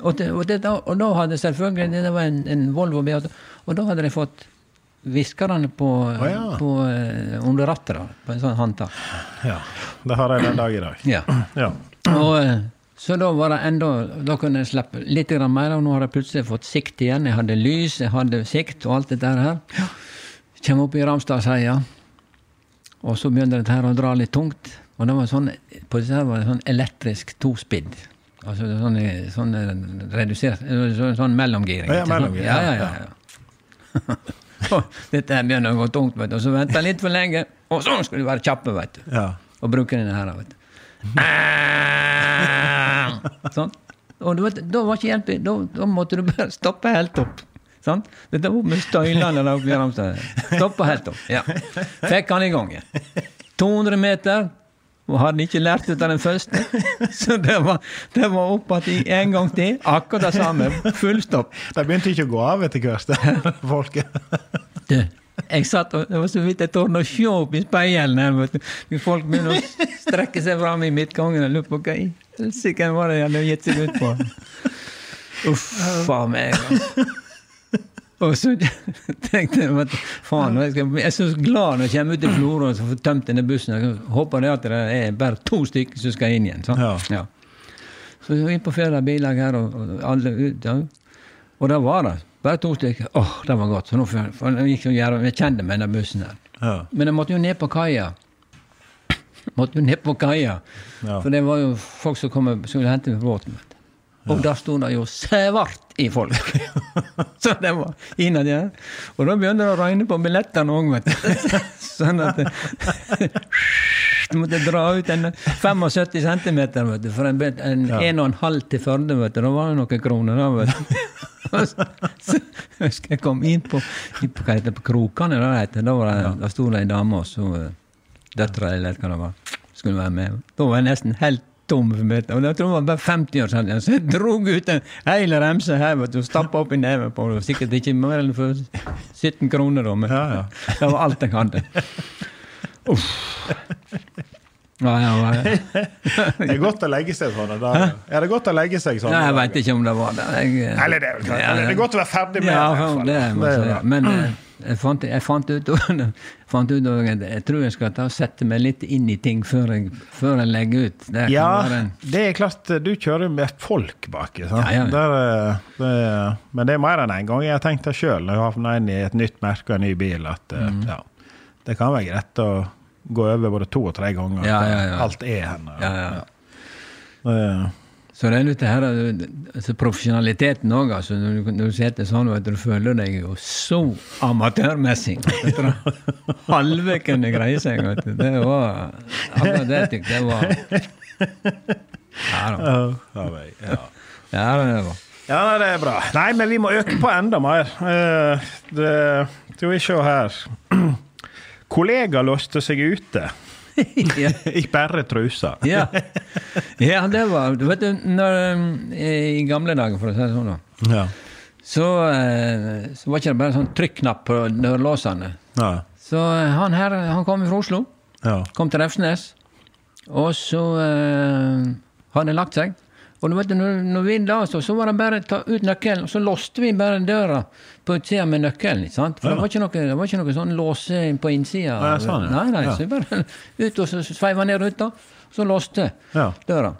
og, det, og, det, og da hadde selvfølgelig Det var en, en Volvo B8, og da hadde de fått hviskerne på, ja. på eh, under rattet, da, på en sånn håndtak. ja. Det har jeg den dag i dag. Ja. Ja. Og, eh, så da var det enda Da kunne jeg slippe litt mer, og nå har jeg plutselig fått sikt igjen. Jeg hadde lys, jeg hadde sikt og alt dette her. Kjem opp i Ramstadseia, og så begynner dette her å dra litt tungt. Og det var sånn, på disse her var det sånn elektrisk tospidd. Altså sånn, sånn redusert Sånn, sånn mellomgiring. Ja, ja, mellomgiring, Ja, ja, ja, ja, Dette her begynner å gå tungt, vet du. Og så venter jeg litt for lenge, og så skal du være kjappe, vet du. Ja. Og bruke denne her, vet du. sånn. Og vet, da var ikke hjelp. Da, da måtte du bare stoppe helt opp. Sant? Dette var med støylene der oppe i Ramstad. Stoppa helt opp. Ja. Fikk han i gang igjen. 200 meter. Og hadde ikke lært ut av den første. Så det var, det var opp igjen en gang til. Akkurat det samme. Full stopp. De begynte ikke å gå av etter hvert, folket. Du, jeg satt og det var så vidt jeg torde å se opp i speilet her, vet du. Folk begynner å strekke seg fram i midtgangen. og lurer på hva i helsike var det de hadde gitt seg ut på. Uff a meg. altså. Og så tenkte jeg at faen, jeg, skal, jeg er så glad når jeg kommer ut i Florø og får tømt denne bussen. Jeg håper det at det er bare to stykker som skal inn igjen. Så, Ja. Så vi inn på flere biler her, og, og alle ut. Ja. Og det var det bare to stykker. Åh, det var godt. Så nå for, jeg, gikk og jeg kjente meg den bussen der. Ja. Men jeg måtte jo ned på kaia. Måtte jo ned på kaia. Ja. For det var jo folk som kom og skulle hente båten. vet du. Og der sto det jo svart i folk! så det var innad der. Og da begynte det å regne på billettene òg, vet du. sånn at Du måtte dra ut en 75 cm vet du, for en, en, en og en halv til Førde. vet du. Da var det noen kroner da, vet du. Så, husker jeg kom inn på, på hva heter det, på Krokane, da, det heter. da, var det, da sto det ei dame og så døtra døtre eller hva det var, skulle være med. Da var jeg nesten helt tom for billetter. Og jeg tror det var bare 50 år siden. Så jeg drog ut en hel remse her vet du, og stappa opp i neven på det. Sikkert ikke mer enn for 17 kroner, da, men Ja, ja. det var alt jeg hadde. Uff. Ja, ja, ja. Det er godt å legge seg sånn. Da. Er det godt å legge seg sånn? Nei, jeg veit ikke om det var det. Jeg, Eller det er vel. Eller det er godt å være ferdig med ja, det. det Det bra. Men eh, jeg fant, jeg fant ut fant ut jeg tror jeg skal ta og sette meg litt inn i ting før jeg, før jeg legger ut. Det Ja, en- det er klart. Du kjører med folk baki. Ja, ja. Der, eh, det, men det er mer enn én en gang jeg har tenkt det sjøl, når jeg havner inn i et nytt merke og en ny bil, at eh, Mm. ja, det kan være greit å gå over både to og tre ganger. Ja, ja, ja. Alt er henne. Ja, ja. Det- Så det er litt det her altså profesjonaliteten òg. Altså, når, du- når du sitter sånn, vet du, føler deg jo så amatørmessig. Halve kunne greie seg. Vet du. Det var Akkurat det tykte jeg var Ja da. Ja, ja, det var. Ja, det er bra. Nei, men vi må øke på enda mer. Uh, det, skal vi se her. Kollega låste seg ute ja. i bare trusa. Ja. ja, det var Du vet du, når, eh, I gamle dager, for å si det sånn, da, Ja. så, eh, så var ikke bare sånn trykknapp på dørlåsene. Ja. Så eh, han her han kom fra Oslo. ja. Kom til Refsnes. Og så uh, hadde han lagt seg. Og du vet, når, når vi la oss, så var det bare å ta ut nøkkelen, og så låste vi bare døra på utsida med nøkkelen. ikke sant? For det, var ikke noe, det var ikke noe sånn låse på innsida. Nei, sånn, ja. nei, nei, Ja. Så bare ut og så sveiva ned ruta, så låste Ja. døra.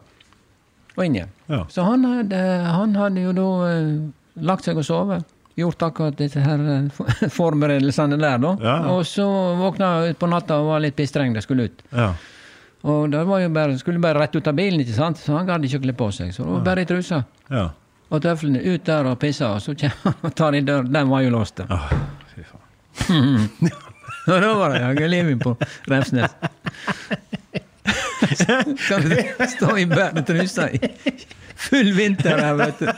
Og inn igjen. Ja. Så han hadde, han hadde jo da eh, lagt seg og sovet. Gjort akkurat disse her eh, forberedelsene der, da. Ja, ja. Og så våkna jeg ut på natta og var litt pistreng, det skulle ut. Ja. Og da var jo bare, skulle bare rett ut av bilen, ikke sant? så han gadd ikke å kle på seg. Så det var bare i trusa ja. og tøflene ut der og pisse, og så kommer han og tar i døren. Den var jo låst. Oh, fy faen. Og da var det Jagelivi på Refsnes. Kan du stå i bare trusa i full vinter her, vet du.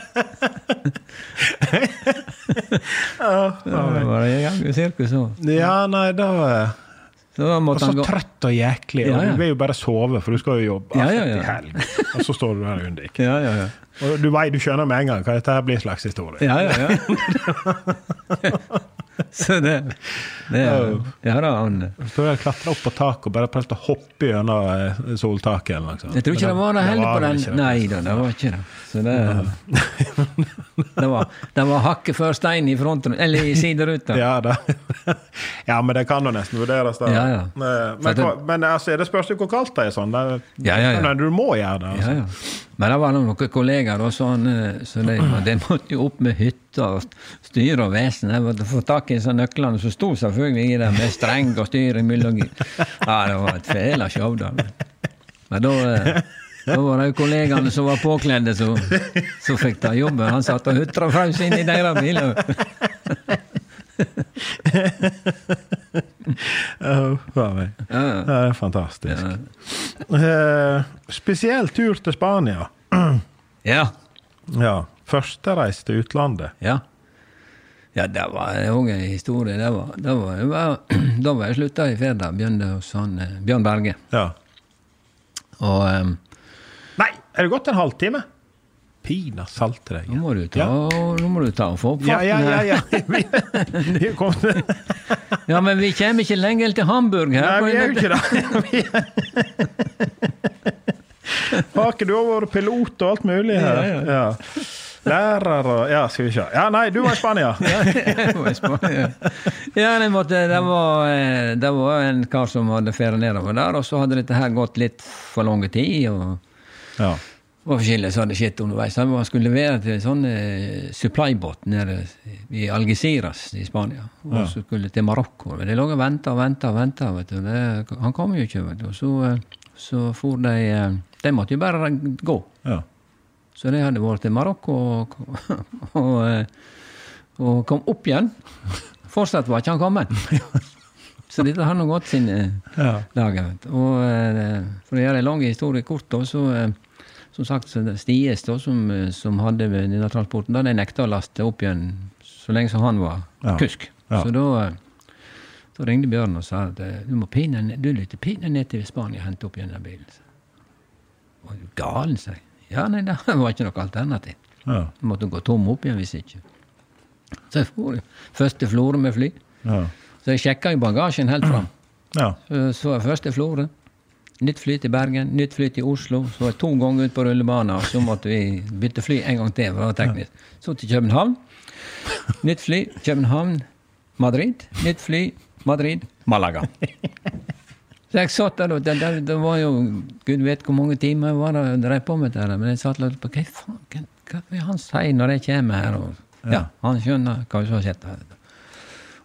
Da var det jaggu sirkus òg. Ja, nei, da var det... da Og så han trøtt og jæklig. Og Ja, ja. Du vil jo bare sove, for du skal jo jobbe Ja, altså, til helg. Og så står du der under. ikke? Ja, ja, ja. Og du du skjønner med en gang hva dette her blir slags historie. Ja, ja, ja. Så det, det Ja da, han Så jeg klatra opp på taket og bare prøvde å hoppe gjennom eh, soltaket. eller noe sånt. Jeg tror ikke det var det heller på den. Nei da, det var ikke det. Så det Det var, det var hakket før stein i fronten, eller i sideruta. Ja, ja, men det kan jo nesten vurderes. det. Ja, ja. Men, For det- men altså, det spørs jo hvor kaldt det er. sånn. Det, Ja, ja, ja. Du må gjøre det. altså. Ja, ja. Men det var noen kollegaer og sånn, eh, så de, de måtte jo opp med hytta og styre og vesen. Jeg måtte få tak i disse nøklene, som sto selvfølgelig i det, med streng og styr imellom. Ja, det var et fæla show, da. Men da, eh, da var det jo kollegaene som var påkledde, som fikk ta jobben. Han satt og hutra fra seg inn i deres bil. oh. Det er fantastisk. Eh, spesiell tur til Spania. Ja. Ja. Førstereis til utlandet. Ja. Ja, det var òg en historie. Det var, det var, det var, da var jeg slutta i Firda, begynte hos han eh, Bjørn Berge. Ja. Og Nei, er det gått en halvtime? Pina salte deg. nå må du ta, nå må du ta og få opp Ja, farten ja, ja. her. ja. Vi, vi kom til Ja, men vi kommer ikke lenger til Hamburg her. Nei, vi er jo ikke det. Hake, du har vært pilot og alt mulig her. Ja, Ja. Lærer og Ja, skal vi se. Ja, nei, du var i Spania. Jeg var i Spania. ja, det, måtte, det, var, eh, det var en kar som hadde ferdig nedover der, og så hadde dette her gått litt for lang tid. og Ja. Det var forskjellig som hadde skjedd underveis. Han skulle levere til en sånn eh, supply-båt nede i Algeciras i Spania. Og så skulle til Marokko. Men de lå og venta og venta og venta. Han kom jo ikke. vet du. Og så, eh, så for de eh, De måtte jo bare gå. ja. Så de hadde vært til Marokko og, og, og kom opp igjen. Fortsatt var ikke han kommet. Så dette har nå gått sine Ja. dager. vet du. Og for å gjøre en lang historie kort, så som sagt, Sties, da, som, eh, som hadde denne transporten, da de nekta å laste opp igjen så lenge som han var Ja. kusk. Ja. Så da, eh, da ringte Bjørn og sa at eh, du må pine, du lytter pinne ned til Spania og hente opp igjen den bilen. Var du galen, sa jeg. Ja, nei, det var ikke noe alternativ. Ja. Jeg måtte gå tom opp igjen hvis ikke. Så jeg for første Florø med fly. Ja. Så jeg sjekka jo bagasjen helt fram. ja. Så så jeg første Florø. Nytt fly til Bergen, nytt fly til Oslo. Så var jeg to ganger ut på rullebanen, så måtte vi bytte fly en gang til. for det var teknisk. Så til København. Nytt fly, København, Madrid. Nytt fly, Madrid, Malaga. Så jeg satt der, og det, det, det var jo Gud vet hvor mange timer jeg var der og drev på med det, der, men jeg satt der på hva faen, hva vil han si når jeg kommer her? Og, ja, han skjønner hva som har skjedd.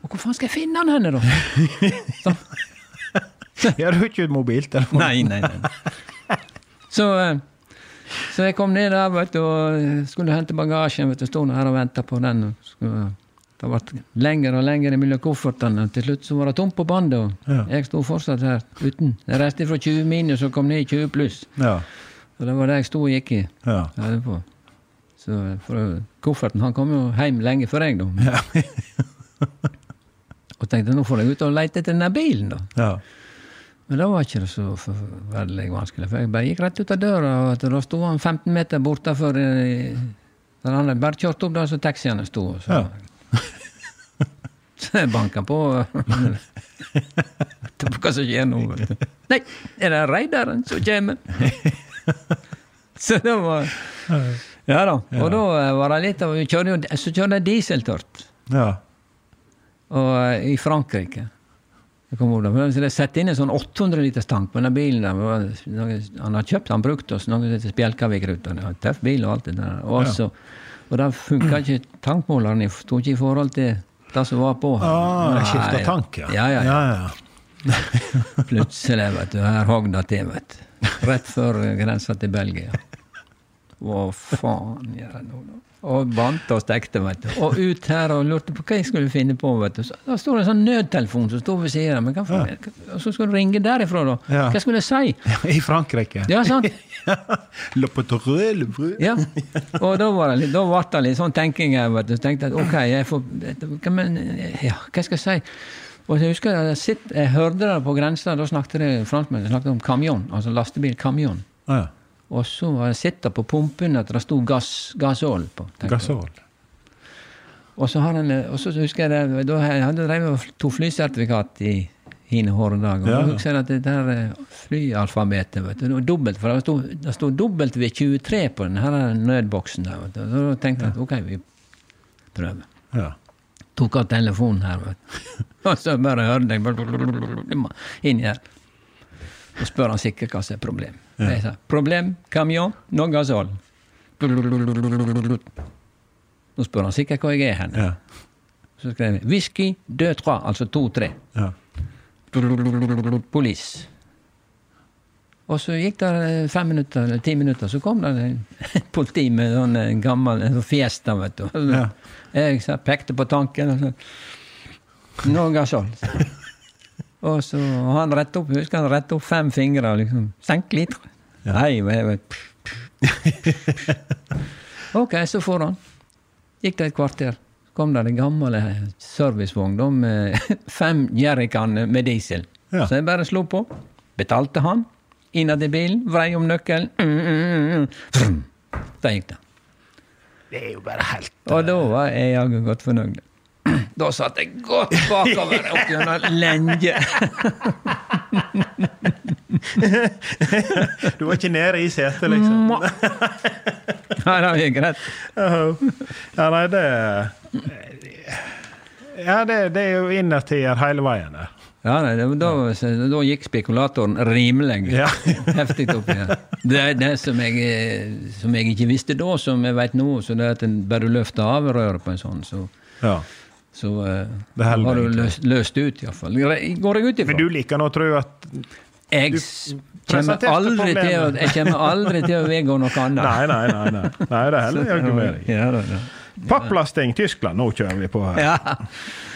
Og hvor faen skal jeg finne han henne, da? Så, Ja, du jo ikke mobiltelefon? Nei, nei, nei. Så, eh, så jeg kom ned der vet du, og skulle hente bagasjen. vet du, Sto her og venta på den. Det ble lenger og lenger mellom koffertene. Til slutt så var det tomt på bandet. og Ja. Jeg sto fortsatt her uten. Jeg reiste fra 20 minus og kom ned i 20 pluss. Ja. Og det var det jeg sto og gikk i. Ja. etterpå. Så for kofferten han kom jo hjem lenge før jeg, da. og tenkte nå får jeg ut og lete etter denne bilen, da. ja. Men det var ikke det så veldig vanskelig. For jeg bare gikk rett ut av døra, og da sto han 15 meter bortafor eh, der han bare kjørt opp der så taxiene sto. Så, Ja. så jeg banka på. på hva som skjer nå. Nei, er det raideren som kommer? Så det var Ja da. Og da eh, var det litt av Så kjørte jeg dieseltørt Ja. og, eh, i Frankrike. Satte inn en sånn 800 liters tank på denne bilen. der. Han har kjøpt han brukt oss, noe som heter Spjelkavik-ruta. Tøff bil og alt det der. Og, ja. og da funka ikke tankmåleren. Sto ikke i forhold til det som var på. Ah, Skifta tank, ja. Ja, ja, ja. ja, ja. Plutselig, vet du. Her hogg det til, vet du. Rett før grensa til Belgia. Hva faen gjør jeg nå, da? Og vant og stekte, vet du. Og ut her og lurte på hva jeg skulle finne på, vet du. Så, da står det en sånn nødtelefon som står ved siden av Ja. Så skal du ringe derifra, da. Ja. Hva skulle jeg si? I Frankrike. Ja, sant? Le potereux, le brûle. Ja. Og da var det da ble det litt sånn tenking her, vet du. Så tenkte jeg at ok, jeg får Men ja, hva skal jeg si? Og jeg husker jeg, sitt, jeg hørte det på grensa, da snakket det franskmennene snakket om kamjon, altså lastebil kamjon. Ah, ja. Og så var jeg sitta på pumpen at det sto gass, gassol på. Gasol. Og så, har han, og så husker jeg det, da jeg hadde drevet to flysertifikat i hine hårde dager. Ja. Og husker jeg at det der eh, flyalfabetet vet du, det var dobbelt, for det stod, det stod dobbelt ved 23 på den her nødboksen der. Vet du. Så da tenkte jeg at ok, vi prøver. Ja. Tok av telefonen her, vet du. Og så bare hørte jeg inni her. Så spør han sikkert hva som er problem. Jeg sa problem, kamjon, no gasol. Nå spør han sikkert hvor jeg er hen. Ja. Så skrev jeg whisky, deux, trois, altså to-tre. Ja. Police. Og så gikk det eh, fem minutter, eller ti minutter, så kom det en politi med sånn eh, gammel sånn fiesta, vet du. Ja. Jeg så, pekte på tanken og så No gasol. Og så han rett opp, husker han rette opp fem fingre og liksom Senk litt. Nei, men jeg vet Ok, så får han. Gikk det et kvarter. Så kom det en gammel servicevogn med fem jerrycan med diesel. Ja. Så jeg bare slo på. Betalte han. Innad i bilen, vrei om nøkkelen. Mm, mm, mm, Da gikk det. Det er jo bare helt Og da var jeg jaggu godt fornøyd. Da satt jeg godt bakover opp gjennom lenge. Du var ikke nede i setet, liksom? Ja, det gikk greit. Ja, nei, det Ja, det, det er jo innertier hele veien der. Ja, nei, det, da, da gikk spekulatoren rimelig Ja. heftig opp igjen. Det er det som jeg, som jeg ikke visste da, som jeg vet nå, så det er at en bare løfter av røret på en sånn, så, Ja. Så eh, Det har du løst, løst ut, iallfall. Går jeg ut ifra. Men du liker nå å tro at Jeg kommer aldri, til å, jeg kommer aldri til å vedgå noe annet. Nei, nei, nei. nei, nei det heller jeg ikke Papplasting Tyskland, nå kjører vi på her. Ja,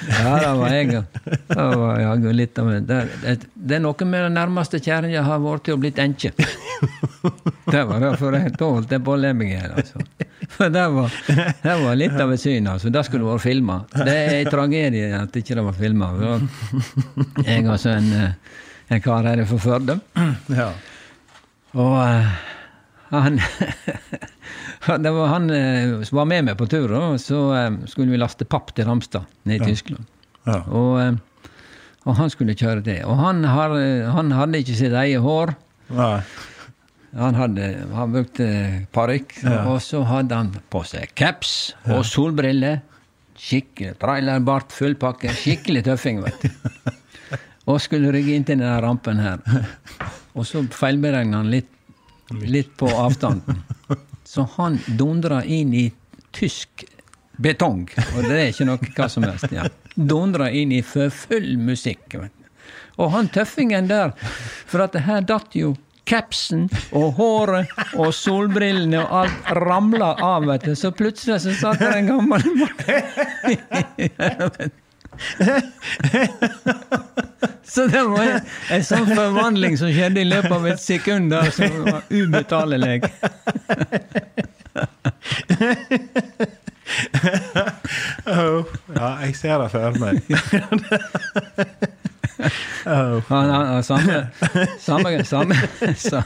ja det var jeg. Det var jaggu litt av det, det, det er noe med det nærmeste kjerringa har vært til å blitt enke. Det var derfor jeg da holdt jeg på å le meg i hjel, altså. For det var, det var litt av et syn, altså. Det skulle vært filma. Det er en tragedie at ikke det var filma. Jeg har så en, eh, en kar her fra Førde. Ja. Og eh, han Det var han eh, som var med meg på tur, og så eh, skulle vi laste papp til Ramstad, nede i Tyskland. Ja. Og, eh, og han skulle kjøre det. Og han, har, han hadde ikke sitt eget hår. Nei. Han, hadde, han brukte parykk, og så hadde han på seg caps og solbriller. Skikkelig trailerbart, fullpakke. Skikkelig tøffing, vet du. Og skulle rygge inn til denne rampen her. Og så feilberegna han litt, litt på avstanden. Så han dundra inn i tysk betong. Og det er ikke noe hva som helst. Ja. Dundra inn i for full musikk. Og han tøffingen der, for at her datt jo capsen og håret og solbrillene og alt ramla av, vet du. Så plutselig så satt der en gammel mann Så det var en, en sånn forvandling som skjedde i løpet av et sekund da, som var ubetalelig. Oh, ja, jeg ser det for meg. oh. Han, han, samme, samme, samme, sa-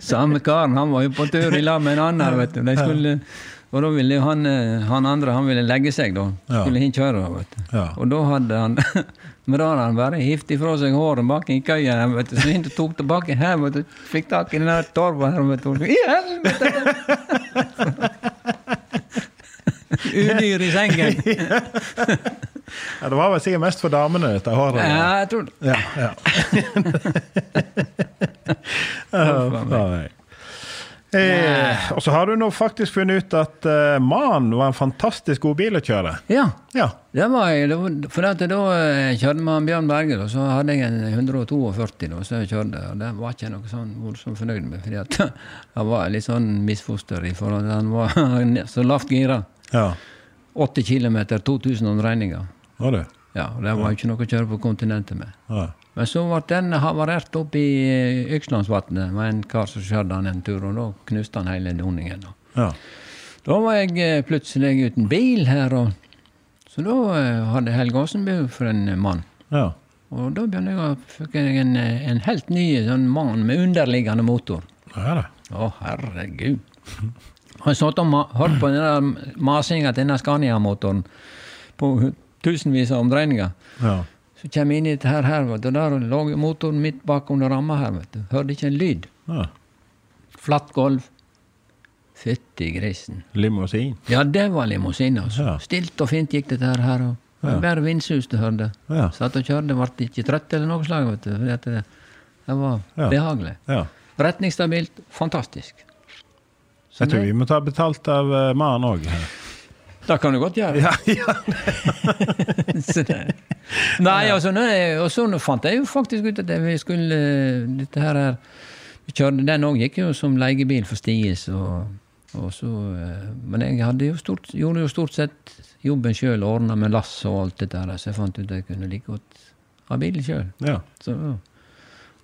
samme karen, han var jo på tur i lag med en annen, vet du. De skulle Og da ville han, eh, han andre han ville legge seg, da. Ja. Skulle hin kjøre. Vet du. Ja. Og da hadde han Men da hadde han bare hivd ifra seg håret bak i køya. vet du. Så han tok tilbake her, vet du. Fikk tak i den der torva her, vet du. I helvete! Udyr i sengen. Ja, det var vel sikkert mest for damene, dette håret. Ja, jeg tror det. Ja, ja. Ja, nei. Eh, og så har du nå faktisk funnet ut at uh, mannen var en fantastisk god bil å kjøre. Ja. Ja. Det var jeg. Det var, for at da eh, kjørte med Bjørn Berge, og så hadde jeg en 142 da, så jeg kjørte, og det var ikke noe sånn voldsomt fornøyd med, fordi at han var litt sånn misfoster i forhold til han var så lavt gira. Ja. 80 km, 2000 omdreininger. Ja, det var jo ikke noe å kjøre på kontinentet med. Ja. Men så ble den havarert opp i eh, Ykslandsvatnet med en kar som kjørte han en tur, og da knuste han hele doningen. Ja. Da var jeg eh, plutselig uten bil her, og så da eh, hadde Helge Aasen behov for en eh, mann. ja. Og da begynte jeg å få en, eh, en helt ny sånn mann med underliggende motor. Ja, det? Å, herregud. Han satt og hørte på den masinga til denne Scania-motoren på tusenvis av omdreininger. Ja. Så kommer jeg inn i dette her, her vet du, der lå motoren midt bak under ramma her. vet du. Hørte ikke en lyd. ja. Flatt gulv. Fytti grisen. Limousin. Ja, det var limousin, altså. Ja. Stilt og fint gikk dette her. og var Bare vindsus du hørte. Ja. Satt og kjørte, ble ikke trøtt eller noe slag. vet du. at det, det var Ja. behagelig. Ja. Retningsstabilt. Fantastisk. Så Jeg tror det- vi må ta betalt av uh, mannen òg. Det kan du godt gjøre. Ja, ja. Nei, altså, og så fant jeg jo faktisk ut at vi skulle Dette her her, vi kjørte, Den òg gikk jo som leiebil for Sties. Og, og så, eh, men jeg jo stort, gjorde jo stort sett jobben sjøl, ordna med lass og alt det der, så jeg fant ut at jeg kunne like godt ha bil sjøl. ja.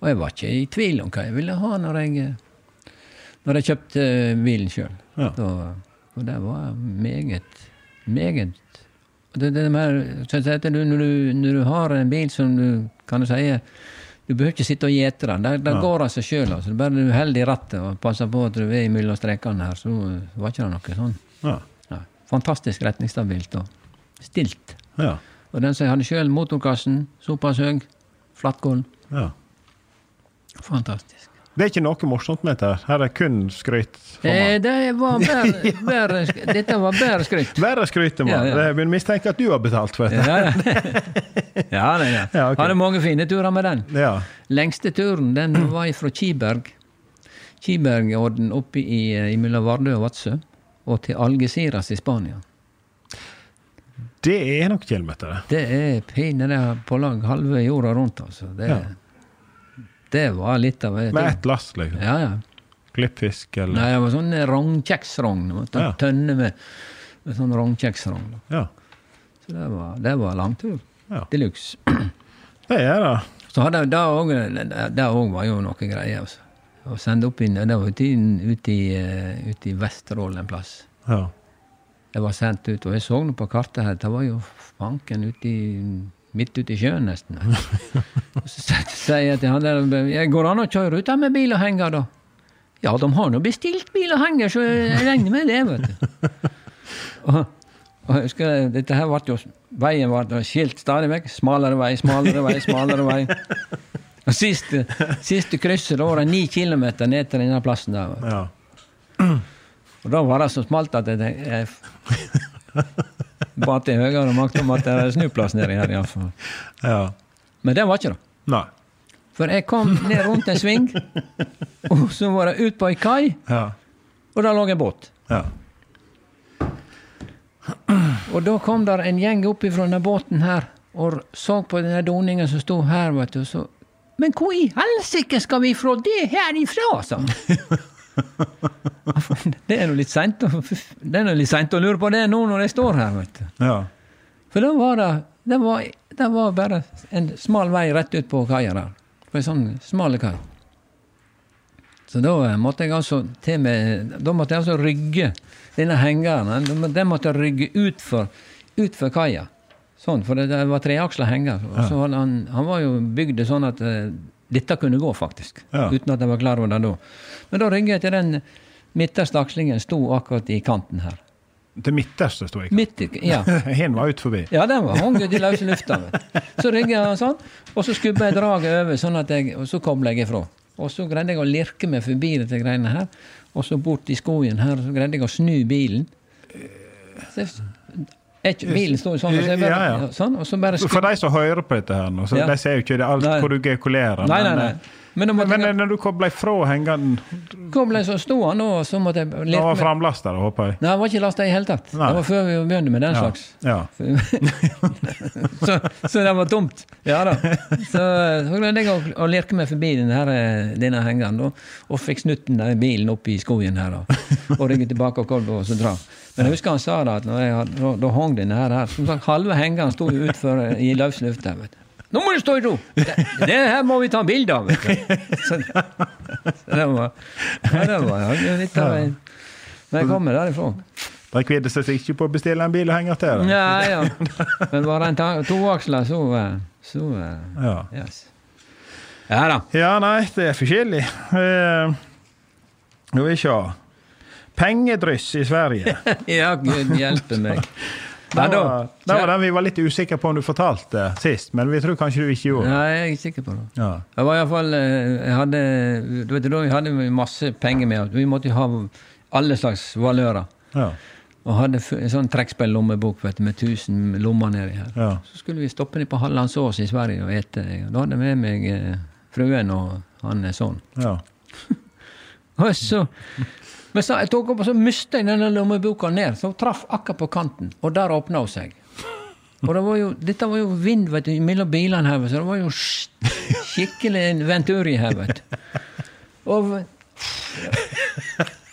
Og jeg var ikke i tvil om hva jeg ville ha når jeg, når jeg kjøpte eh, bilen sjøl. Ja. Og det var meget, meget det, det du, når, du, når du har en bil som du kan du si Du behøver ikke sitte og gjete den. Det, det Ja. går av seg sjøl. Altså. Bare du holder i rattet og passer på at du er mellom strekene her, så var ikke det noe sånn. Ja. Ja. Fantastisk retningsstabilt og stilt. Ja. Og den som hadde sjøl, motorkassen, såpass høy, flatgulv. ja. Fantastisk. Det er ikke noe morsomt med dette. her. Er kun skryt. Eh, det var bare, bare, dette var bare skryt. Bare skryt mann. Ja, ja. Jeg begynner å mistenke at du har betalt for dette. ja. ja, det, ja. Ja, okay. Hadde mange fine turer med den. Ja. Lengste turen den var fra Kiberg. Kibergorden oppe i, i mellom Vardø og Vadsø. Og til Algeciras i Spania. Det er nok kilometer, det. Det er pinadø på lag halve jorda rundt, altså. Det, Ja. Det var litt av et Med ett lass, liksom. Ja, ja. Klippfisk eller Nei, det var sånn rognkjeksrogn. Ja. Tønne med, med sånn rognkjeksrogn. Ja. Så det var, det var langtur. Ja. De luxe. Det er det. Så hadde det òg Det òg var jo noe greier. Altså. Å sende opp inn, Det var ute i, ut i, ut i Vesterålen en plass. Ja. Det var sendt ut, og jeg så nå på kartet her, det var jo fanken ute i, midt ute i sjøen nesten. Så sier- jeg til han der «Jeg Går det an å kjøre ut med bil og henger, da? Ja, de har nå bestilt bil og henger, så jeg regner med det, vet du. Og, og jeg husker, dette her ble jo Veien ble skilt stadig vekk. Smalere vei, smalere vei, smalere vei. Og siste, siste krysset, da var det ni kilometer ned til denne plassen der. ja. Og da var det så smalt at jeg, tenkte, jeg ba til høyere makt om at det er snuplass nedi her, iallfall. ja. Men det var ikke det. Nei. For jeg kom ned rundt en sving, og så var det ut på ei kai, Ja. og der lå en båt. Ja. Og da kom der en gjeng opp ifra denne båten her og så på denne doningen som sto her, vet du. Så, Men hvor i helsike skal vi få det herifra, sa han. Det er nå litt seint å, lure på det nå når jeg står her, vet du. ja. For da var det det var, det var bare en smal vei rett ut på kaia der. På en sånn smal kai. Så da eh, måtte jeg altså til med Da måtte jeg altså rygge denne hengeren. Den den måtte jeg rygge utfor ut kaia. Sånn, for det, det var treaksla henger. Ja. han, han var jo bygd sånn at eh, dette kunne gå, faktisk. Ja. Uten at jeg var klar over det da. Men da rygget jeg til den midterste akslingen sto akkurat i kanten her. Det midterste sto jeg. Midt i Ja. Hen var ut forbi. Ja, den var hang i løse lufta. Så rygget jeg sånn, og så skubba jeg draget over, sånn at jeg, og så kobla jeg ifra. Og så greide jeg å lirke meg forbi dette greiene her, og så bort i skogen her, så greide jeg å snu bilen. Så jeg, jeg, bilen stor sånn, og så, bare, Ja, ja. sånn, og så bare For de som hører på dette her nå, så Ja. de ser jo ikke det alt Nei. hvor du gekulerer. Nei, nei, nei. Men, Men Men, jeg når du ble fra hengende kobla så sto han, og så måtte jeg Det lirke var meg. framlasta, håper jeg. Nei, det var ikke lasta i hele tatt. Nei. Det var før vi begynte med den Ja. slags. ja. så, så det var tomt. Ja da. Så, så greide jeg å, å lirke meg forbi denne, eh, denne hengeren og, og fikk snutt den bilen opp i skogen her og, og rygge tilbake og kolbe og så dra. Men jeg husker han sa da at når jeg da, da hang denne her, her som sagt, Halve hengeren sto jo utfor eh, i løs luft der. vet du. Nå må du stå i ro! Det, det her må vi ta bilde av! vet du. Så, så det var, ja, det var ja, litt av en Men jeg kommer derifra. De kvidde seg ikke på å bestille en bil og henge til. da. Ja, ja. Men bare en toaksla, så, eh, så eh, Ja. yes. Ja da. ja, nei, det er forskjellig. Eh, Skal vi se. Pengedryss i Sverige. Ja, gud hjelpe meg. Det var, det var den vi var litt usikre på om du fortalte sist, men vi tror kanskje du ikke gjorde. Nei, jeg er ikke sikker på det. Ja. Jeg var iallfall Jeg hadde Du vet, da hadde vi masse penger med oss. Vi måtte ha alle slags valører. Ja. Og hadde en sånn trekkspill-lommebok med 1000 lommer nedi her. Ja. Så skulle vi stoppe ned på Hallandsås i Sverige og ete. Da hadde jeg med meg eh, fruen og han sånn. ja. Og så, men så jeg tok opp, og så mista jeg denne lommeboka ned. Så traff akkurat på kanten, og der åpna hun seg. Og det var jo, dette var jo vind vet du, mellom bilene her, så det var jo skikkelig en venturi her, vet du. Og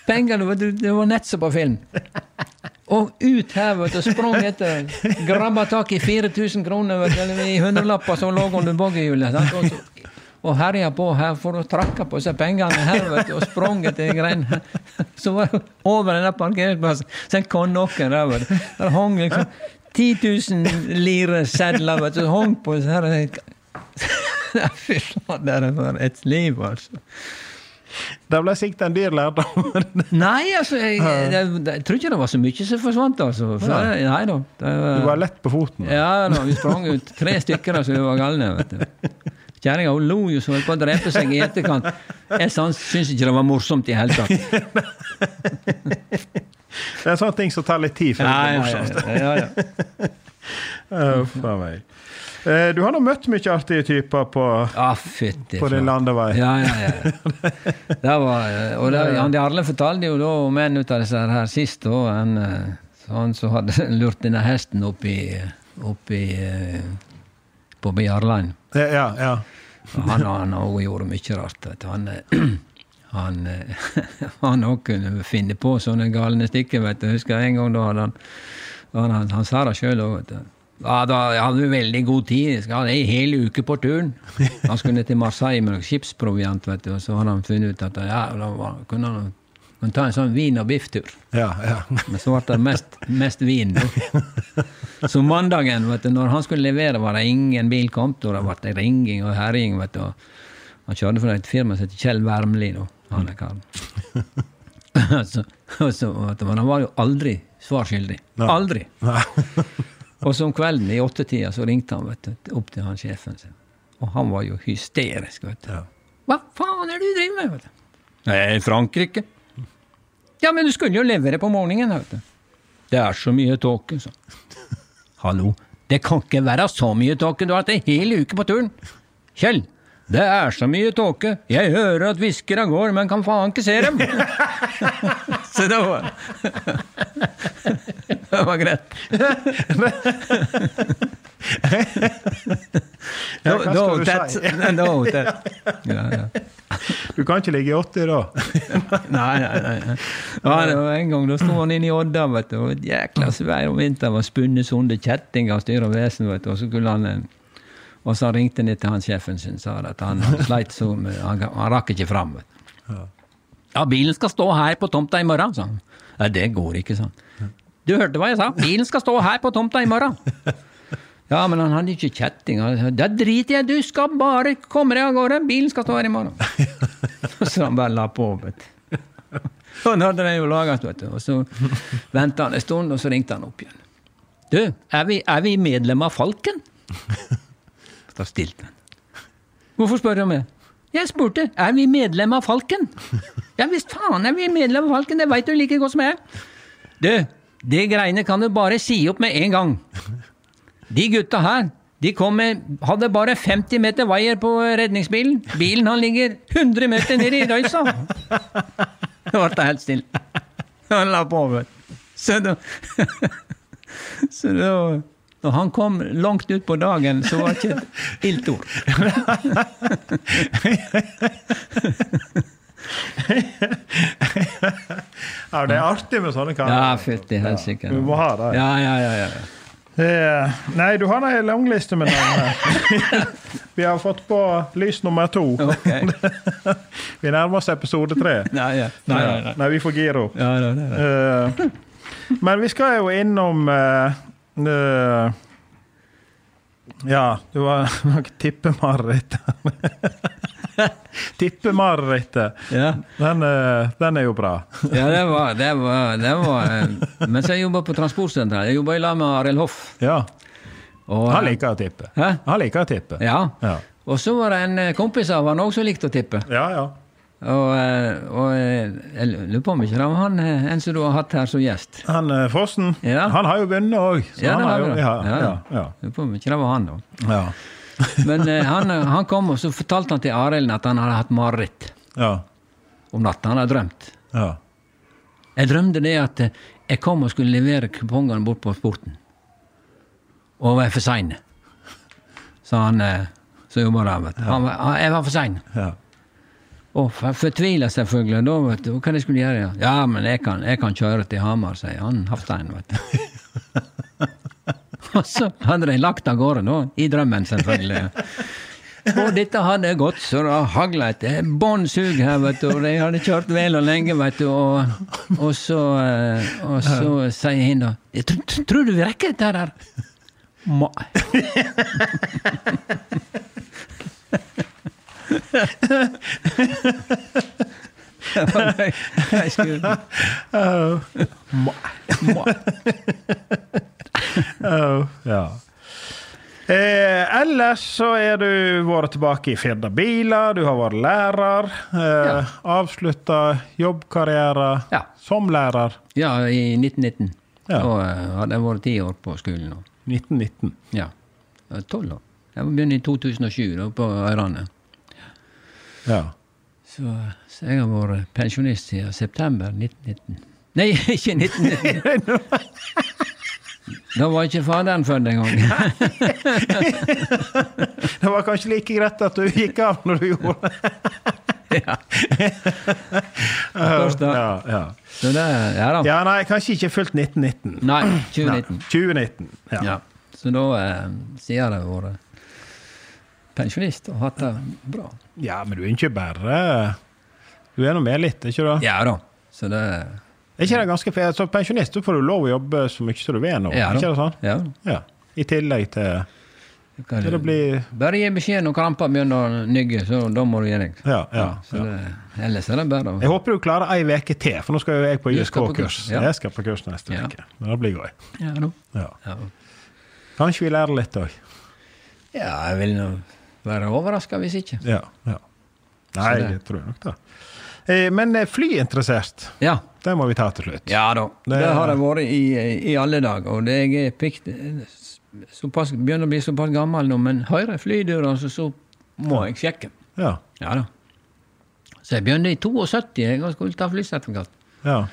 pengene, vet du, det var nett som på film. Og ut her, vet du, og sprang etter. Grabba tak i 4000 kroner, vet du, i hundrelapper som lå under boggihjulet. Og herja på her for å trakke på seg pengene her, vet du, og sprang etter greiene. Så var det over den der parkeringsplassen, så kom noen der, vet du. Der hang liksom 10 000 lire sedler, vet du, hang på her Fy er for et liv, altså. Det ble sikkert en dyr lærdom. Nei, altså, jeg, jeg, jeg, jeg tror ikke det var så mye som forsvant, altså. For, Nei. da. Det Du var lett på foten. Ja da, vi sprang ut tre stykker da, så vi var galne. vet du. Kjerringa lo jo så holdt på å drepe seg i etterkant. Jeg syns ikke det var morsomt i hele tatt. Det er sånne ting som tar litt tid før det blir morsomt. ja, ja. Uff a meg. Eh, Du har nå møtt mye artige typer på, Ah, fytti på din landevei. Ja, ja, ja. Det var, eh, og det, Jan Jarle fortalte jo da om en av disse her sist, da, en, eh, han som hadde lurt denne hesten opp i, opp i på Bjarland. Ja, ja. Han, han har også gjort mye rart. Vet du. Han, eh, han, eh, han også kunne finne på sånne galne stykker. vet du. Jeg husker en gang da hadde han Han, han, han sa det sjøl òg. Ja, da hadde vi veldig god tid. Jeg skal ha ei hel uke på turen. Han skulle til Marseille med skipsproviant, vet du. Og så hadde han funnet ut at ja, da var, kunne han kunne ta en sånn vin- og bifftur. ja, ja. Men så ble det mest, mest vin. Da. Så mandagen, vet du, når han skulle levere, var det ingen bil kom. Da det ble ringing og herjing. vet du. Han kjørte for et firma som heter Kjell Wermli. da, han er karen. så, så, men han var jo aldri svar skyldig. Aldri. og så om kvelden i åttetida så ringte han vet du, opp til han sjefen sin. Og han var jo hysterisk. vet du. Ja. Hva faen er det du driver med? vet du? Jeg er i Frankrike. Ja, men du skulle jo levere på morgenen. vet du. Det er så mye tåke, sa. Hallo, det kan ikke være så mye tåke, du har hatt en hel uke på turen. Kjell, det er så mye tåke, jeg hører at hviskere går, men kan faen ikke se dem. så det var Det var greit. Ja, no, tett. si? Da var tett. Ja, ja. Du kan ikke ligge i 80 da. Nei, nei, nei. Ja, en gang da sto han inne i Odda, vet du, og jækla svær om vinteren var spunnet sunde kjettinger og styr og vesen, vet du, og så skulle han eh, Og så ringte han til han sjefen sin sa at han sleit så med Han, han rakk ikke fram, vet du. Ja, bilen skal stå her på tomta i morgen, sa han. Nei, det går ikke, sa han. Du hørte hva jeg sa? Bilen skal stå her på tomta i morgen. Ja, men han hadde ikke kjetting. Det driter jeg du skal bare komme deg av gårde, bilen skal stå her i morgen. Så han bare la på, vet han hadde de jo laget, vet du. Og så venta han en stund, og så ringte han opp igjen. Du, er vi, er vi medlem av Falken? Da stilte han. Hvorfor spør du om det? Jeg spurte er vi medlem av Falken. Ja visst faen er vi medlem av Falken, det veit du like godt som jeg. Du, de greiene kan du bare si opp med en gang. De gutta her, de kom med, hadde bare 50 meter vaier på redningsbilen. Bilen han ligger 100 meter nede i røysa. Det ble helt stille. Han la på, vet. Så da Så da når han kom langt utpå dagen, så var det ikke et ilt ord. Ja, det er artig med sånne karer. Ja, fytti helsike. Vi må ha det. Ja, ja, ja, ja. Eh, nei, du har ei langliste med navn. Vi har fått på lys nummer to. Okay. Vi nærmer oss episode tre. Nei, ja. nei, nei, nei. Vi får gire opp. Ja. Eh, men vi skal jo innom eh, eh, Ja, det var noe tippemarerittet. tippemarerittet. Ja. Den, eh, den er jo bra. ja, det var, det var, det var eh, Mens jeg jobba på transportsenteret, jeg jobba i lag med Arild Hoff. Ja. Og, Han liker å tippe. Hæ? Han liker å tippe. Ja. Ja. Og så var det en eh, kompis av han òg som likte å tippe. Ja, ja. Og, eh, og eh, jeg lurer på om ikke det var han eh, en som du har hatt her som gjest. Han eh, Fossen, Ja. han har jo vunnet òg. Ja, han har jo ja, Ja, ja, ja. ja. Lurer på om ikke det var han, da. ja. Men eh, han, han kom, og så fortalte han til Arild at han hadde hatt mareritt ja. om natta. Han hadde drømt. ja. Jeg drømte det at eh, jeg kom og skulle levere kupongene bort på Sporten. Og var for sein. Så han eh, så jobba der, vet du. Jeg var for sein. ja. Og for- fortvila selvfølgelig. Da, vet du. Hva jeg skulle gjøre? Ja, ja men jeg kan, jeg kan kjøre til Hamar, sier han Hafstein, vet du. og så hadde de lagt av gårde, da. I drømmen, selvfølgelig. Og dette hadde gått så det hagla et bånn sug her, vet du. Og de hadde kjørt vel og lenge, vet du. Og, og så, eh, og så sier hun da «Jeg tr- tr- Tror du vi rekker dette her? Nei. Jeg skulle Oh, ja. Eh, ellers så er du vært tilbake i Firda Biler, du har vært lærer. Eh, Ja. Avslutta jobbkarriere Ja. som lærer. Ja, i 1919. Ja. Da eh, hadde jeg vært ti år på skolen. 1919. Ja. Tolv år. Jeg begynte i 2007 da, på Øyrane. Ja. Så, så jeg har vært pensjonist siden september 1919. Nei, ikke 1919! Da var ikke faderen født engang. Det var kanskje like greit at du gikk av når du gjorde det. ja. Først da. Ja, ja. Så det, ja da. ja, nei, kanskje ikke fullt 1919. Nei, 2019. Nei, 2019. Ja. Ja. Så da eh, sier har vært pensjonist og hatt det bra. ja, men du er ikke bare Du er nå med litt, ikke du? Ja da. Så det Er ikke det ganske fair? Som pensjonist får du lov å jobbe så mye som du vil nå, Ja ikke det sånn? Ja. Ja. I tillegg til Kan til det blir Bare gi beskjed når krampa begynner å nygge, så da må du gi deg. Ja, ja. Ja. det, ellers er det bare å Jeg håper du klarer ei uke til, for nå skal jo jeg på ISK-kurs. Jeg skal på kurs neste Ja. Men Det blir gøy. Ja, no. Ja. Kanskje vi lærer litt òg. ja, jeg vil nå være overraska hvis ikke. Ja, ja. Nei, jeg tror nok det. Eh, Men eh, flyinteressert, Ja. det må vi ta til slutt. Ja da. Det, Det- har jeg vært i, i alle dager. Og det jeg pikt, såpass, begynner å bli såpass gammel nå, men hører flydøra, så, så må jeg sjekke. Ja. Ja da. Så jeg begynte i 72 jeg og skulle ta flysertifikat. ja.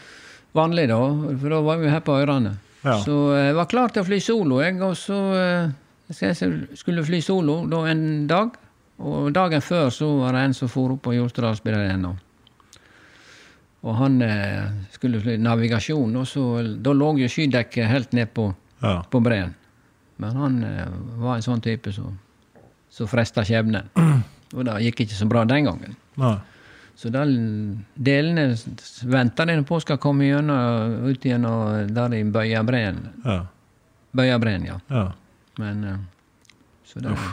Vanlig, da, for da var vi her på Øyrane. Ja. Så jeg var klar til å fly solo, jeg, og så eh, jeg skulle fly solo da en dag. Og dagen før så var det en som for opp på Jostedalsbyen. Og han eh, skulle fly navigasjon, og så, da lå jo skydekket helt ned på, ja. på breen. Men han eh, var en sånn type som så fresta skjebnen. Og det gikk ikke så bra den gangen. Nei. Så da delene venter de på skal komme gjennom, ut gjennom der i Bøyabreen. Ja. Bøyabreen, ja. ja. Men eh, Så det Ja.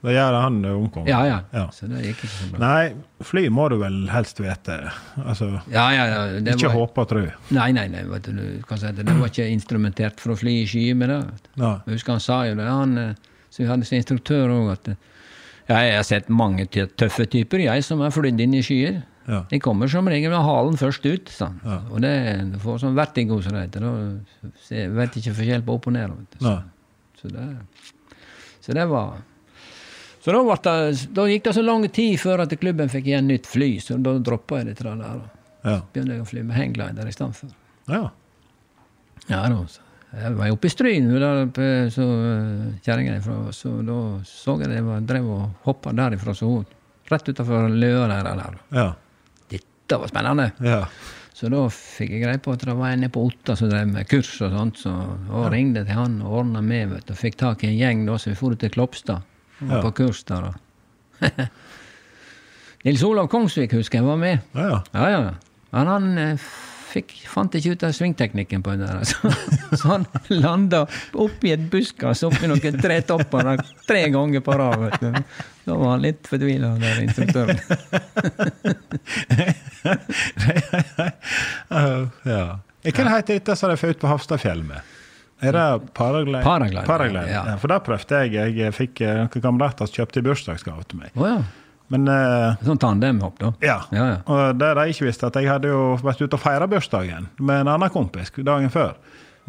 Det gjør han omkom. Ja, ja. Ja. Så det gikk ikke så bra. Nei, fly må du vel helst vite. Altså, Ja, ja, ja. Det ikke var, håpe og tro. nei, nei, nei, vet du, du kan si det, det var ikke instrumentert for å fly i skyer med det. Ja. Jeg husker han sa jo det, han eh, som vi hadde som instruktør òg, at eh, ja, jeg har sett mange tøffe typer, jeg som har flydd inn i skyer. Ja. De kommer som regel med halen først ut, han. Og det du får sånn vertigo, som det heter. Da vet ikke forskjell på opp og ned. Så, så, det, så det var Så da, det, da gikk det så lang tid før at klubben fikk igjen nytt fly, så da droppa jeg det der. Og Ja. begynte jeg å fly med hangglider i stedet for. ja. Ja da. Jeg var oppe i Stryn, så uh, kjerringa ifra, så da så jeg det var, drev og hoppa derifra, så hun rett utafor løa der. der. Ja. Dette var spennende! ja. Så da fikk jeg greie på at det var en på Otta som drev med kurs og sånt, så da ringte til han og ordna med, vet du, og fikk tak i en gjeng da, så vi for til Klopstad. Ja. på kurs der. da. Nils Olav Kongsvik husker jeg var med. Ja, ja. Ja, ja. Han eh, fikk, fant ikke ut av svingteknikken på den der. Så, så han landa oppi et buskas oppi noen tretopper der tre ganger på rad. vet du. Da var han litt fortvila, der instruktøren. Uh, ja. Hva heter dette som de får ut på Hafstadfjell med? Er det paraglide? Paraglide, Paraglide, ja. For det prøvde jeg. Jeg fikk eh, noen kamerater som kjøpte i bursdagsgave til meg. Oh, ja. Men uh, Sånn tandemhopp, da. ja. Ja, ja. Og det de ikke visste, at jeg hadde jo vært ute og feira bursdagen med en annen kompis dagen før.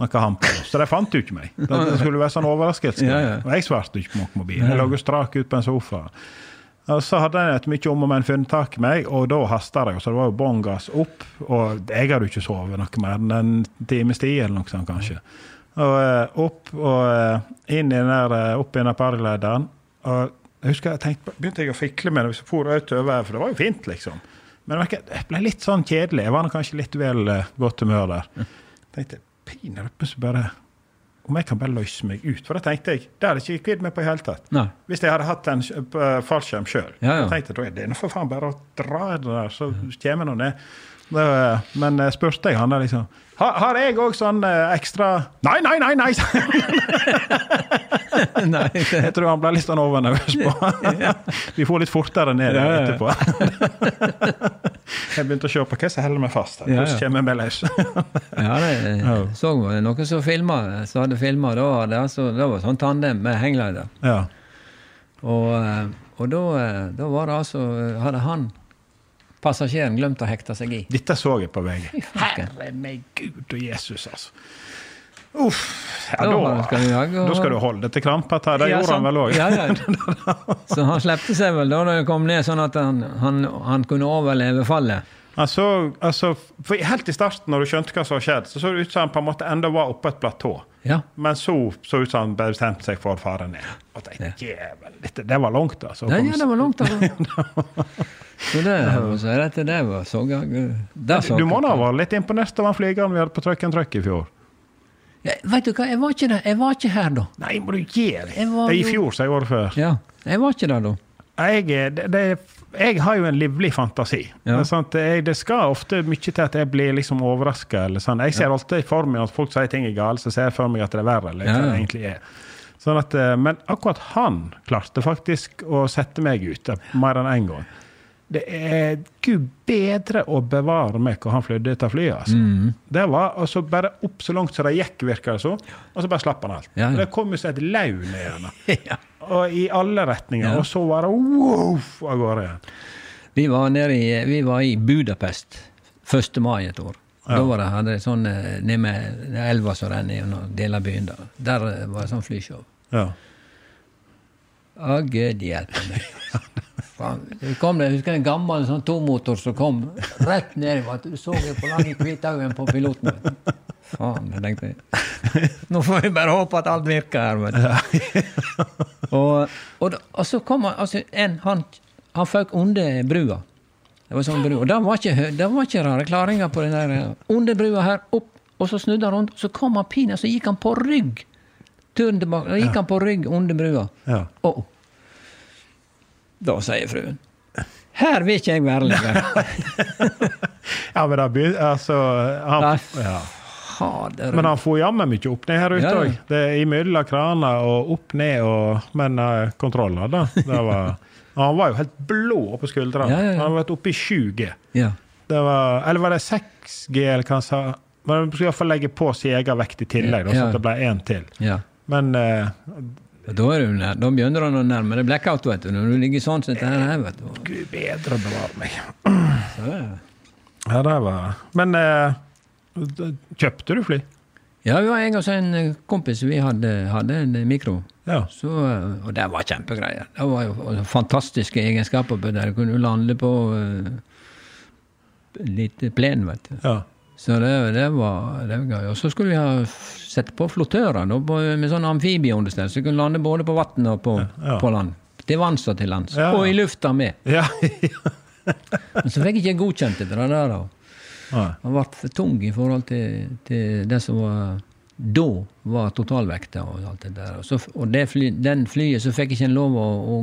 Så de fant jo ikke meg. Det, det skulle være sånn overraskelse. Ja, ja. Og jeg svarte ikke på noen mobil. Jeg lå jo strak ut på en sofa. Og så hadde jeg et mye om og men funnet tak i meg, og da hasta det. Så det var jo bånn gass opp. Og jeg hadde jo ikke sovet noe mer enn en times tid, eller noe sånt kanskje. Og eh, opp og eh, inn i den der, eh, opp i den der paraglideren. Og jeg husker jeg tenkte, begynte jeg å fikle med det hvis jeg for utover, for det var jo fint, liksom. Men det ble litt sånn kjedelig. Jeg var kanskje litt vel godt humør der. Jeg tenkte pinadø bare Om jeg kan bare løse meg ut. For det tenkte jeg, det hadde jeg ikke kvidd meg på i hele tatt. Nei. Hvis jeg hadde hatt en uh, fallskjerm sjøl. Ja, ja. tenkte da er det for faen bare å dra i det der, så kommer nå ned. Men spurte jeg han der liksom Har, har jeg òg sånn eh, ekstra Nei, nei, nei! nei! Nei, Jeg tror han ble litt sånn overnervøs på Vi får litt fortere ned Ja, ja. etterpå. jeg begynte å se på hva som holder meg fast. her. Hvordan kommer jeg meg løs? ja, det Ja. så noen som filma, som hadde filma. Da var det altså, det var sånn tandem med hangglider. ja. Og, eh, og da, eh, da var det altså Hadde han, passasjeren, glemt å hekte seg i. Dette så jeg på VG. Herre meg Gud og Jesus, altså. Uff. Ja, Da da, skal du jage, og- da skal du holde til krampet her. Det Ja, gjorde han vel òg. Ja, ja. Så han slepte seg vel da det kom ned, sånn at han, han, han kunne overleve fallet. Altså, altså, for helt i starten, når du skjønte hva som hadde skjedd, så så det ut som han på en måte enda var oppe et platå. Ja. Men så så ut som han bestemte seg for å fare ned. Og tenkte, jævel, dette, det var langt, altså. Kom- ja, det var langt, altså. Så det, så dette, det var så det du må da ha vært litt imponert over flygeren vi hadde på Truck and Truck i fjor. ja, Vet du hva, jeg var ikke der. Jeg var ikke her da. Nei, må du gi deg! Jeg var I fjor, sa jeg året før. Ja, jeg var ikke der da. Jeg, er- det, det, jeg har jo en livlig fantasi. Ja. Det, er jeg, det skal ofte mye til at jeg blir liksom overraska. Sånn. Jeg ser alltid for meg at folk sier ting er galt, så ser jeg for meg at det er verre. Eller Ja, ja. det egentlig er. Sånn at, eh, men akkurat han klarte faktisk å sette meg ut mer enn én en gang. Det er gud bedre å bevare meg hvor han flydde dette flyet. Altså. Mm. Det var altså bare opp så langt som det gikk, virker det så, og så bare slapp han alt. Ja, ja. Det kom jo som et laug ned. Ja. Og i alle retninger. Og så var det wow av gårde igjen. Vi var nede i, vi var i Budapest 1. mai et år. Ja. Da var det, hadde jeg sånn eh, nede med elva som renner gjennom deler av byen. Der, der eh, var det sånn flyshow. Ja. Å, gud hjelpe meg. Det kom det, husker en gammel sånn tomotor som kom rett ned. Du så det på lange hvitaugen på piloten. Faen, jeg tenkte jeg. Nå får vi bare håpe at alt virker her. vet du. Og, og, og så kom han altså, en, Han, han føk under brua. Det var sånn bru. Og det var ikke, det var ikke rare klaringer på den der. eh, Under brua her, opp, og så snudde han rundt. Så kom han pinadø, så gikk han på rygg. Turen tilbake. Da gikk han på rygg under brua. Og Å, Da sier fruen Her vil ikke jeg være lenger. ja, men begynte Altså han, ja. Men han får jammen mye opp ned her ute Ja, ja. Det er imellom kraner og opp ned og Men uh, kontrollen, da. Det var, han var jo helt blå på skuldrene. Ja, ja. Han har vært oppe i 7G. Ja. Det var, eller var det 6G, eller hva han sa? Men du skulle iallfall legge på sin egen vekt i tillegg, da, så det ble én til. ja. Men eh, Da, du da begynner han å nærme deg blackout, vet du. Når du ligger sånn som dette her, vet du. gud bedre bevare meg. Så, ja. Ja, det var Men eh, kjøpte du fly? Ja, vi var jeg og så en eh, kompis, vi hadde, hadde en eh, mikro. Ja. Så, eh, og det var kjempegreier. Det var jo fantastiske egenskaper på det. Du kunne lande på uh, lite plen, vet du. ja. Så det, det, var, det var gøy. Og så skulle vi ha sett på flottører da, med sånn amfibieunderstell, så vi kunne lande både på vann og på, Ja. på land. Til vanns og til lands. Ja. Og i lufta med. Ja. Men så fikk jeg ikke godkjent det der. da. Han ble for tung i forhold til, til det som var da var totalvekta og alt det der. Og, så, og det fly, den flyet så fikk jeg ikke lov å, å,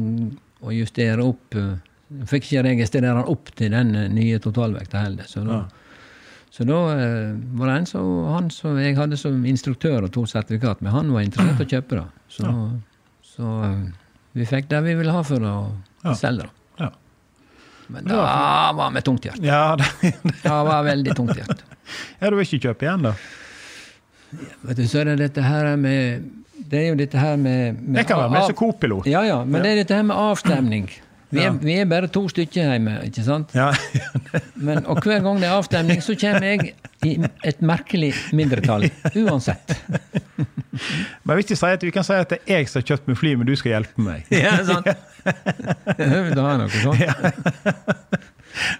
å justere opp eh, Fikk ikke registrere den opp til den eh, nye totalvekta heller. Så da, så da eh, var det en som han som jeg hadde som instruktør og tok sertifikat med, han var interessert i å kjøpe det. Så, så eh, vi fikk det vi ville ha for å Ja. selge det. Ja. Men da var vi tungthjert. Ja, det, Det var veldig tungt tungthjert. ja, du vil ikke kjøpe igjen, da? Vet du, så er det dette her med Det er jo dette her med, med Jeg kan være med som co-pilot. Ja, ja, men det er dette her med avstemning. Vi er, vi er bare to stykker hjemme, ikke sant? Ja. Men, og hver gang det er avstemning, så kommer jeg i et merkelig mindretall. Uansett. Men hvis de sier at vi kan si at det er jeg som har kjøpt meg fly, men du skal hjelpe meg. Ja, sant? Da er noe sånt.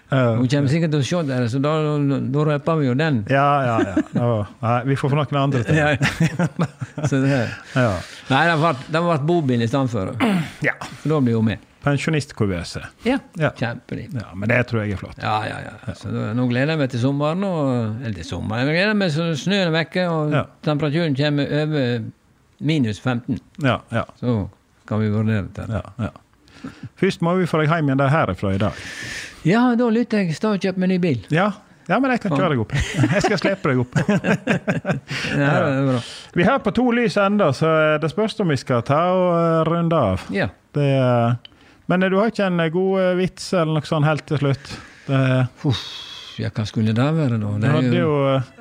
Hun kommer sikkert til å se det, så da, da røper vi jo den. Ja, ja, ja. Å, vi får få noen andre til. Ja. Så det. Ja. Nei, det har har vært bobil i stedet for. ja. For da blir hun med. Pensjonistkuvøse. Ja. Ja. Kjempeliv. Ja, men det tror jeg er flott. Ja, ja, ja. Så da, nå gleder jeg meg til sommeren. Og, eller til sommeren. Jeg gleder meg så snøen er vekke, og Ja. temperaturen kommer over minus 15. Ja, ja, Så kan vi vurdere det. ja, ja. Først må vi få deg hjem igjen der herifra i dag. Ja, da lytter jeg. Skal kjøpe meg ny bil. Ja, ja men jeg kan kjøre deg opp. Jeg skal slippe deg opp. Ja, det er bra. Vi har på to lys ennå, så det spørs om vi skal ta og eh, runde av. Ja. Det, men eh, du har ikke en eh, god eh, vits eller noe sånt helt til slutt? Det, Uff, ja, hva skulle det være, da? Det er jo,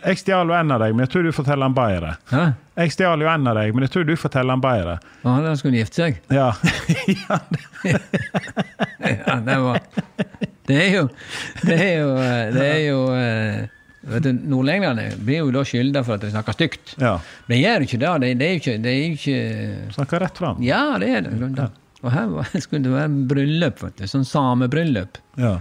jeg stjal jo en av deg, men jeg tror du forteller den bedre. Hæ? Jeg stjal jo en av deg, men jeg tror du forteller den bedre. Og han skulle gifte seg? Ja. Ja, det var Det er jo Det er jo, det er jo vet du, Nordlendingene blir jo da skylda for at de snakker stygt. ja. Men de gjør ikke det. De, de, er jo ikke Snakker rett fram. Ja, det er det. det. Og her skulle det være bryllup, vet du. Sånn samebryllup. Ja.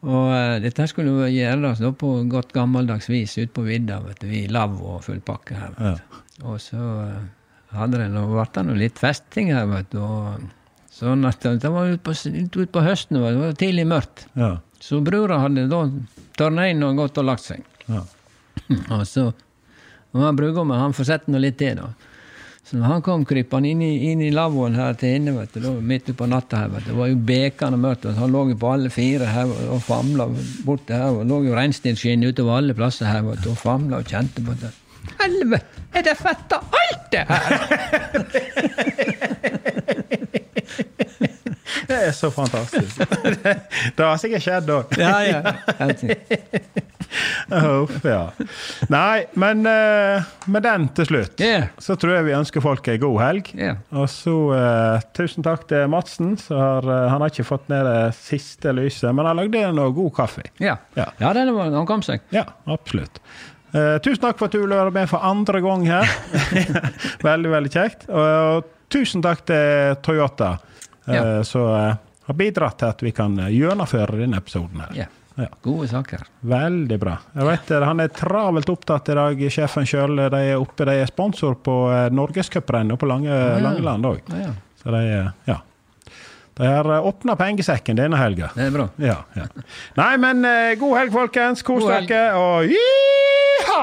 Og eh, dette skulle jo gjøres da på godt gammeldags vis ute på vidda, vet du, i lav og full pakke her. Vet du. Og så eh, hadde det nå vært det nå litt festing her, vet du. Og, sånn at det var utpå ut på høsten, vet du, det var tidlig mørkt. Ja. Så brura hadde da tørna inn og gått og lagt seg. Ja. Og så og han brudgommen han får sett noe litt til, da. Så når han kom krypende inn i, inn i lavvoen her til henne, vet du, midt på natta her, vet du, det var jo bekende mørkt, han lå jo på alle fire her og famla borti her, og lå jo reinsdyrskinn utover alle plasser her, vet du, og famla og kjente på det. Helvete, er det fett av alt det her?! Det er så fantastisk. det har sikkert skjedd òg. Ja, ja. Uff, ja. Nei, men uh, med den til slutt, yeah. så tror jeg vi ønsker folk ei god helg. Yeah. Og så uh, tusen takk til Madsen. Så har, uh, han har ikke fått ned det siste lyset, men han lagde noe god kaffe. Ja, Ja. ja den var, han kom seg. Ja, absolutt. Tusen takk for at du ville være med for andre gang her. veldig, veldig kjekt. Og, tusen takk til Toyota, Ja. som eh, har bidratt til at vi kan eh, gjennomføre denne episoden her. Ja. Ja. Gode saker. Veldig bra. Jeg vet, ja. Han er travelt opptatt i dag, sjefen sjøl. De er oppe, de er sponsor på eh, Norgescuprennet på Lange, ja. Langeland òg. Ja, ja. Så de, ja. de har åpna pengesekken denne helga. Det er bra. Ja, ja. Nei, men eh, god helg, folkens. Kos dere, og jiha!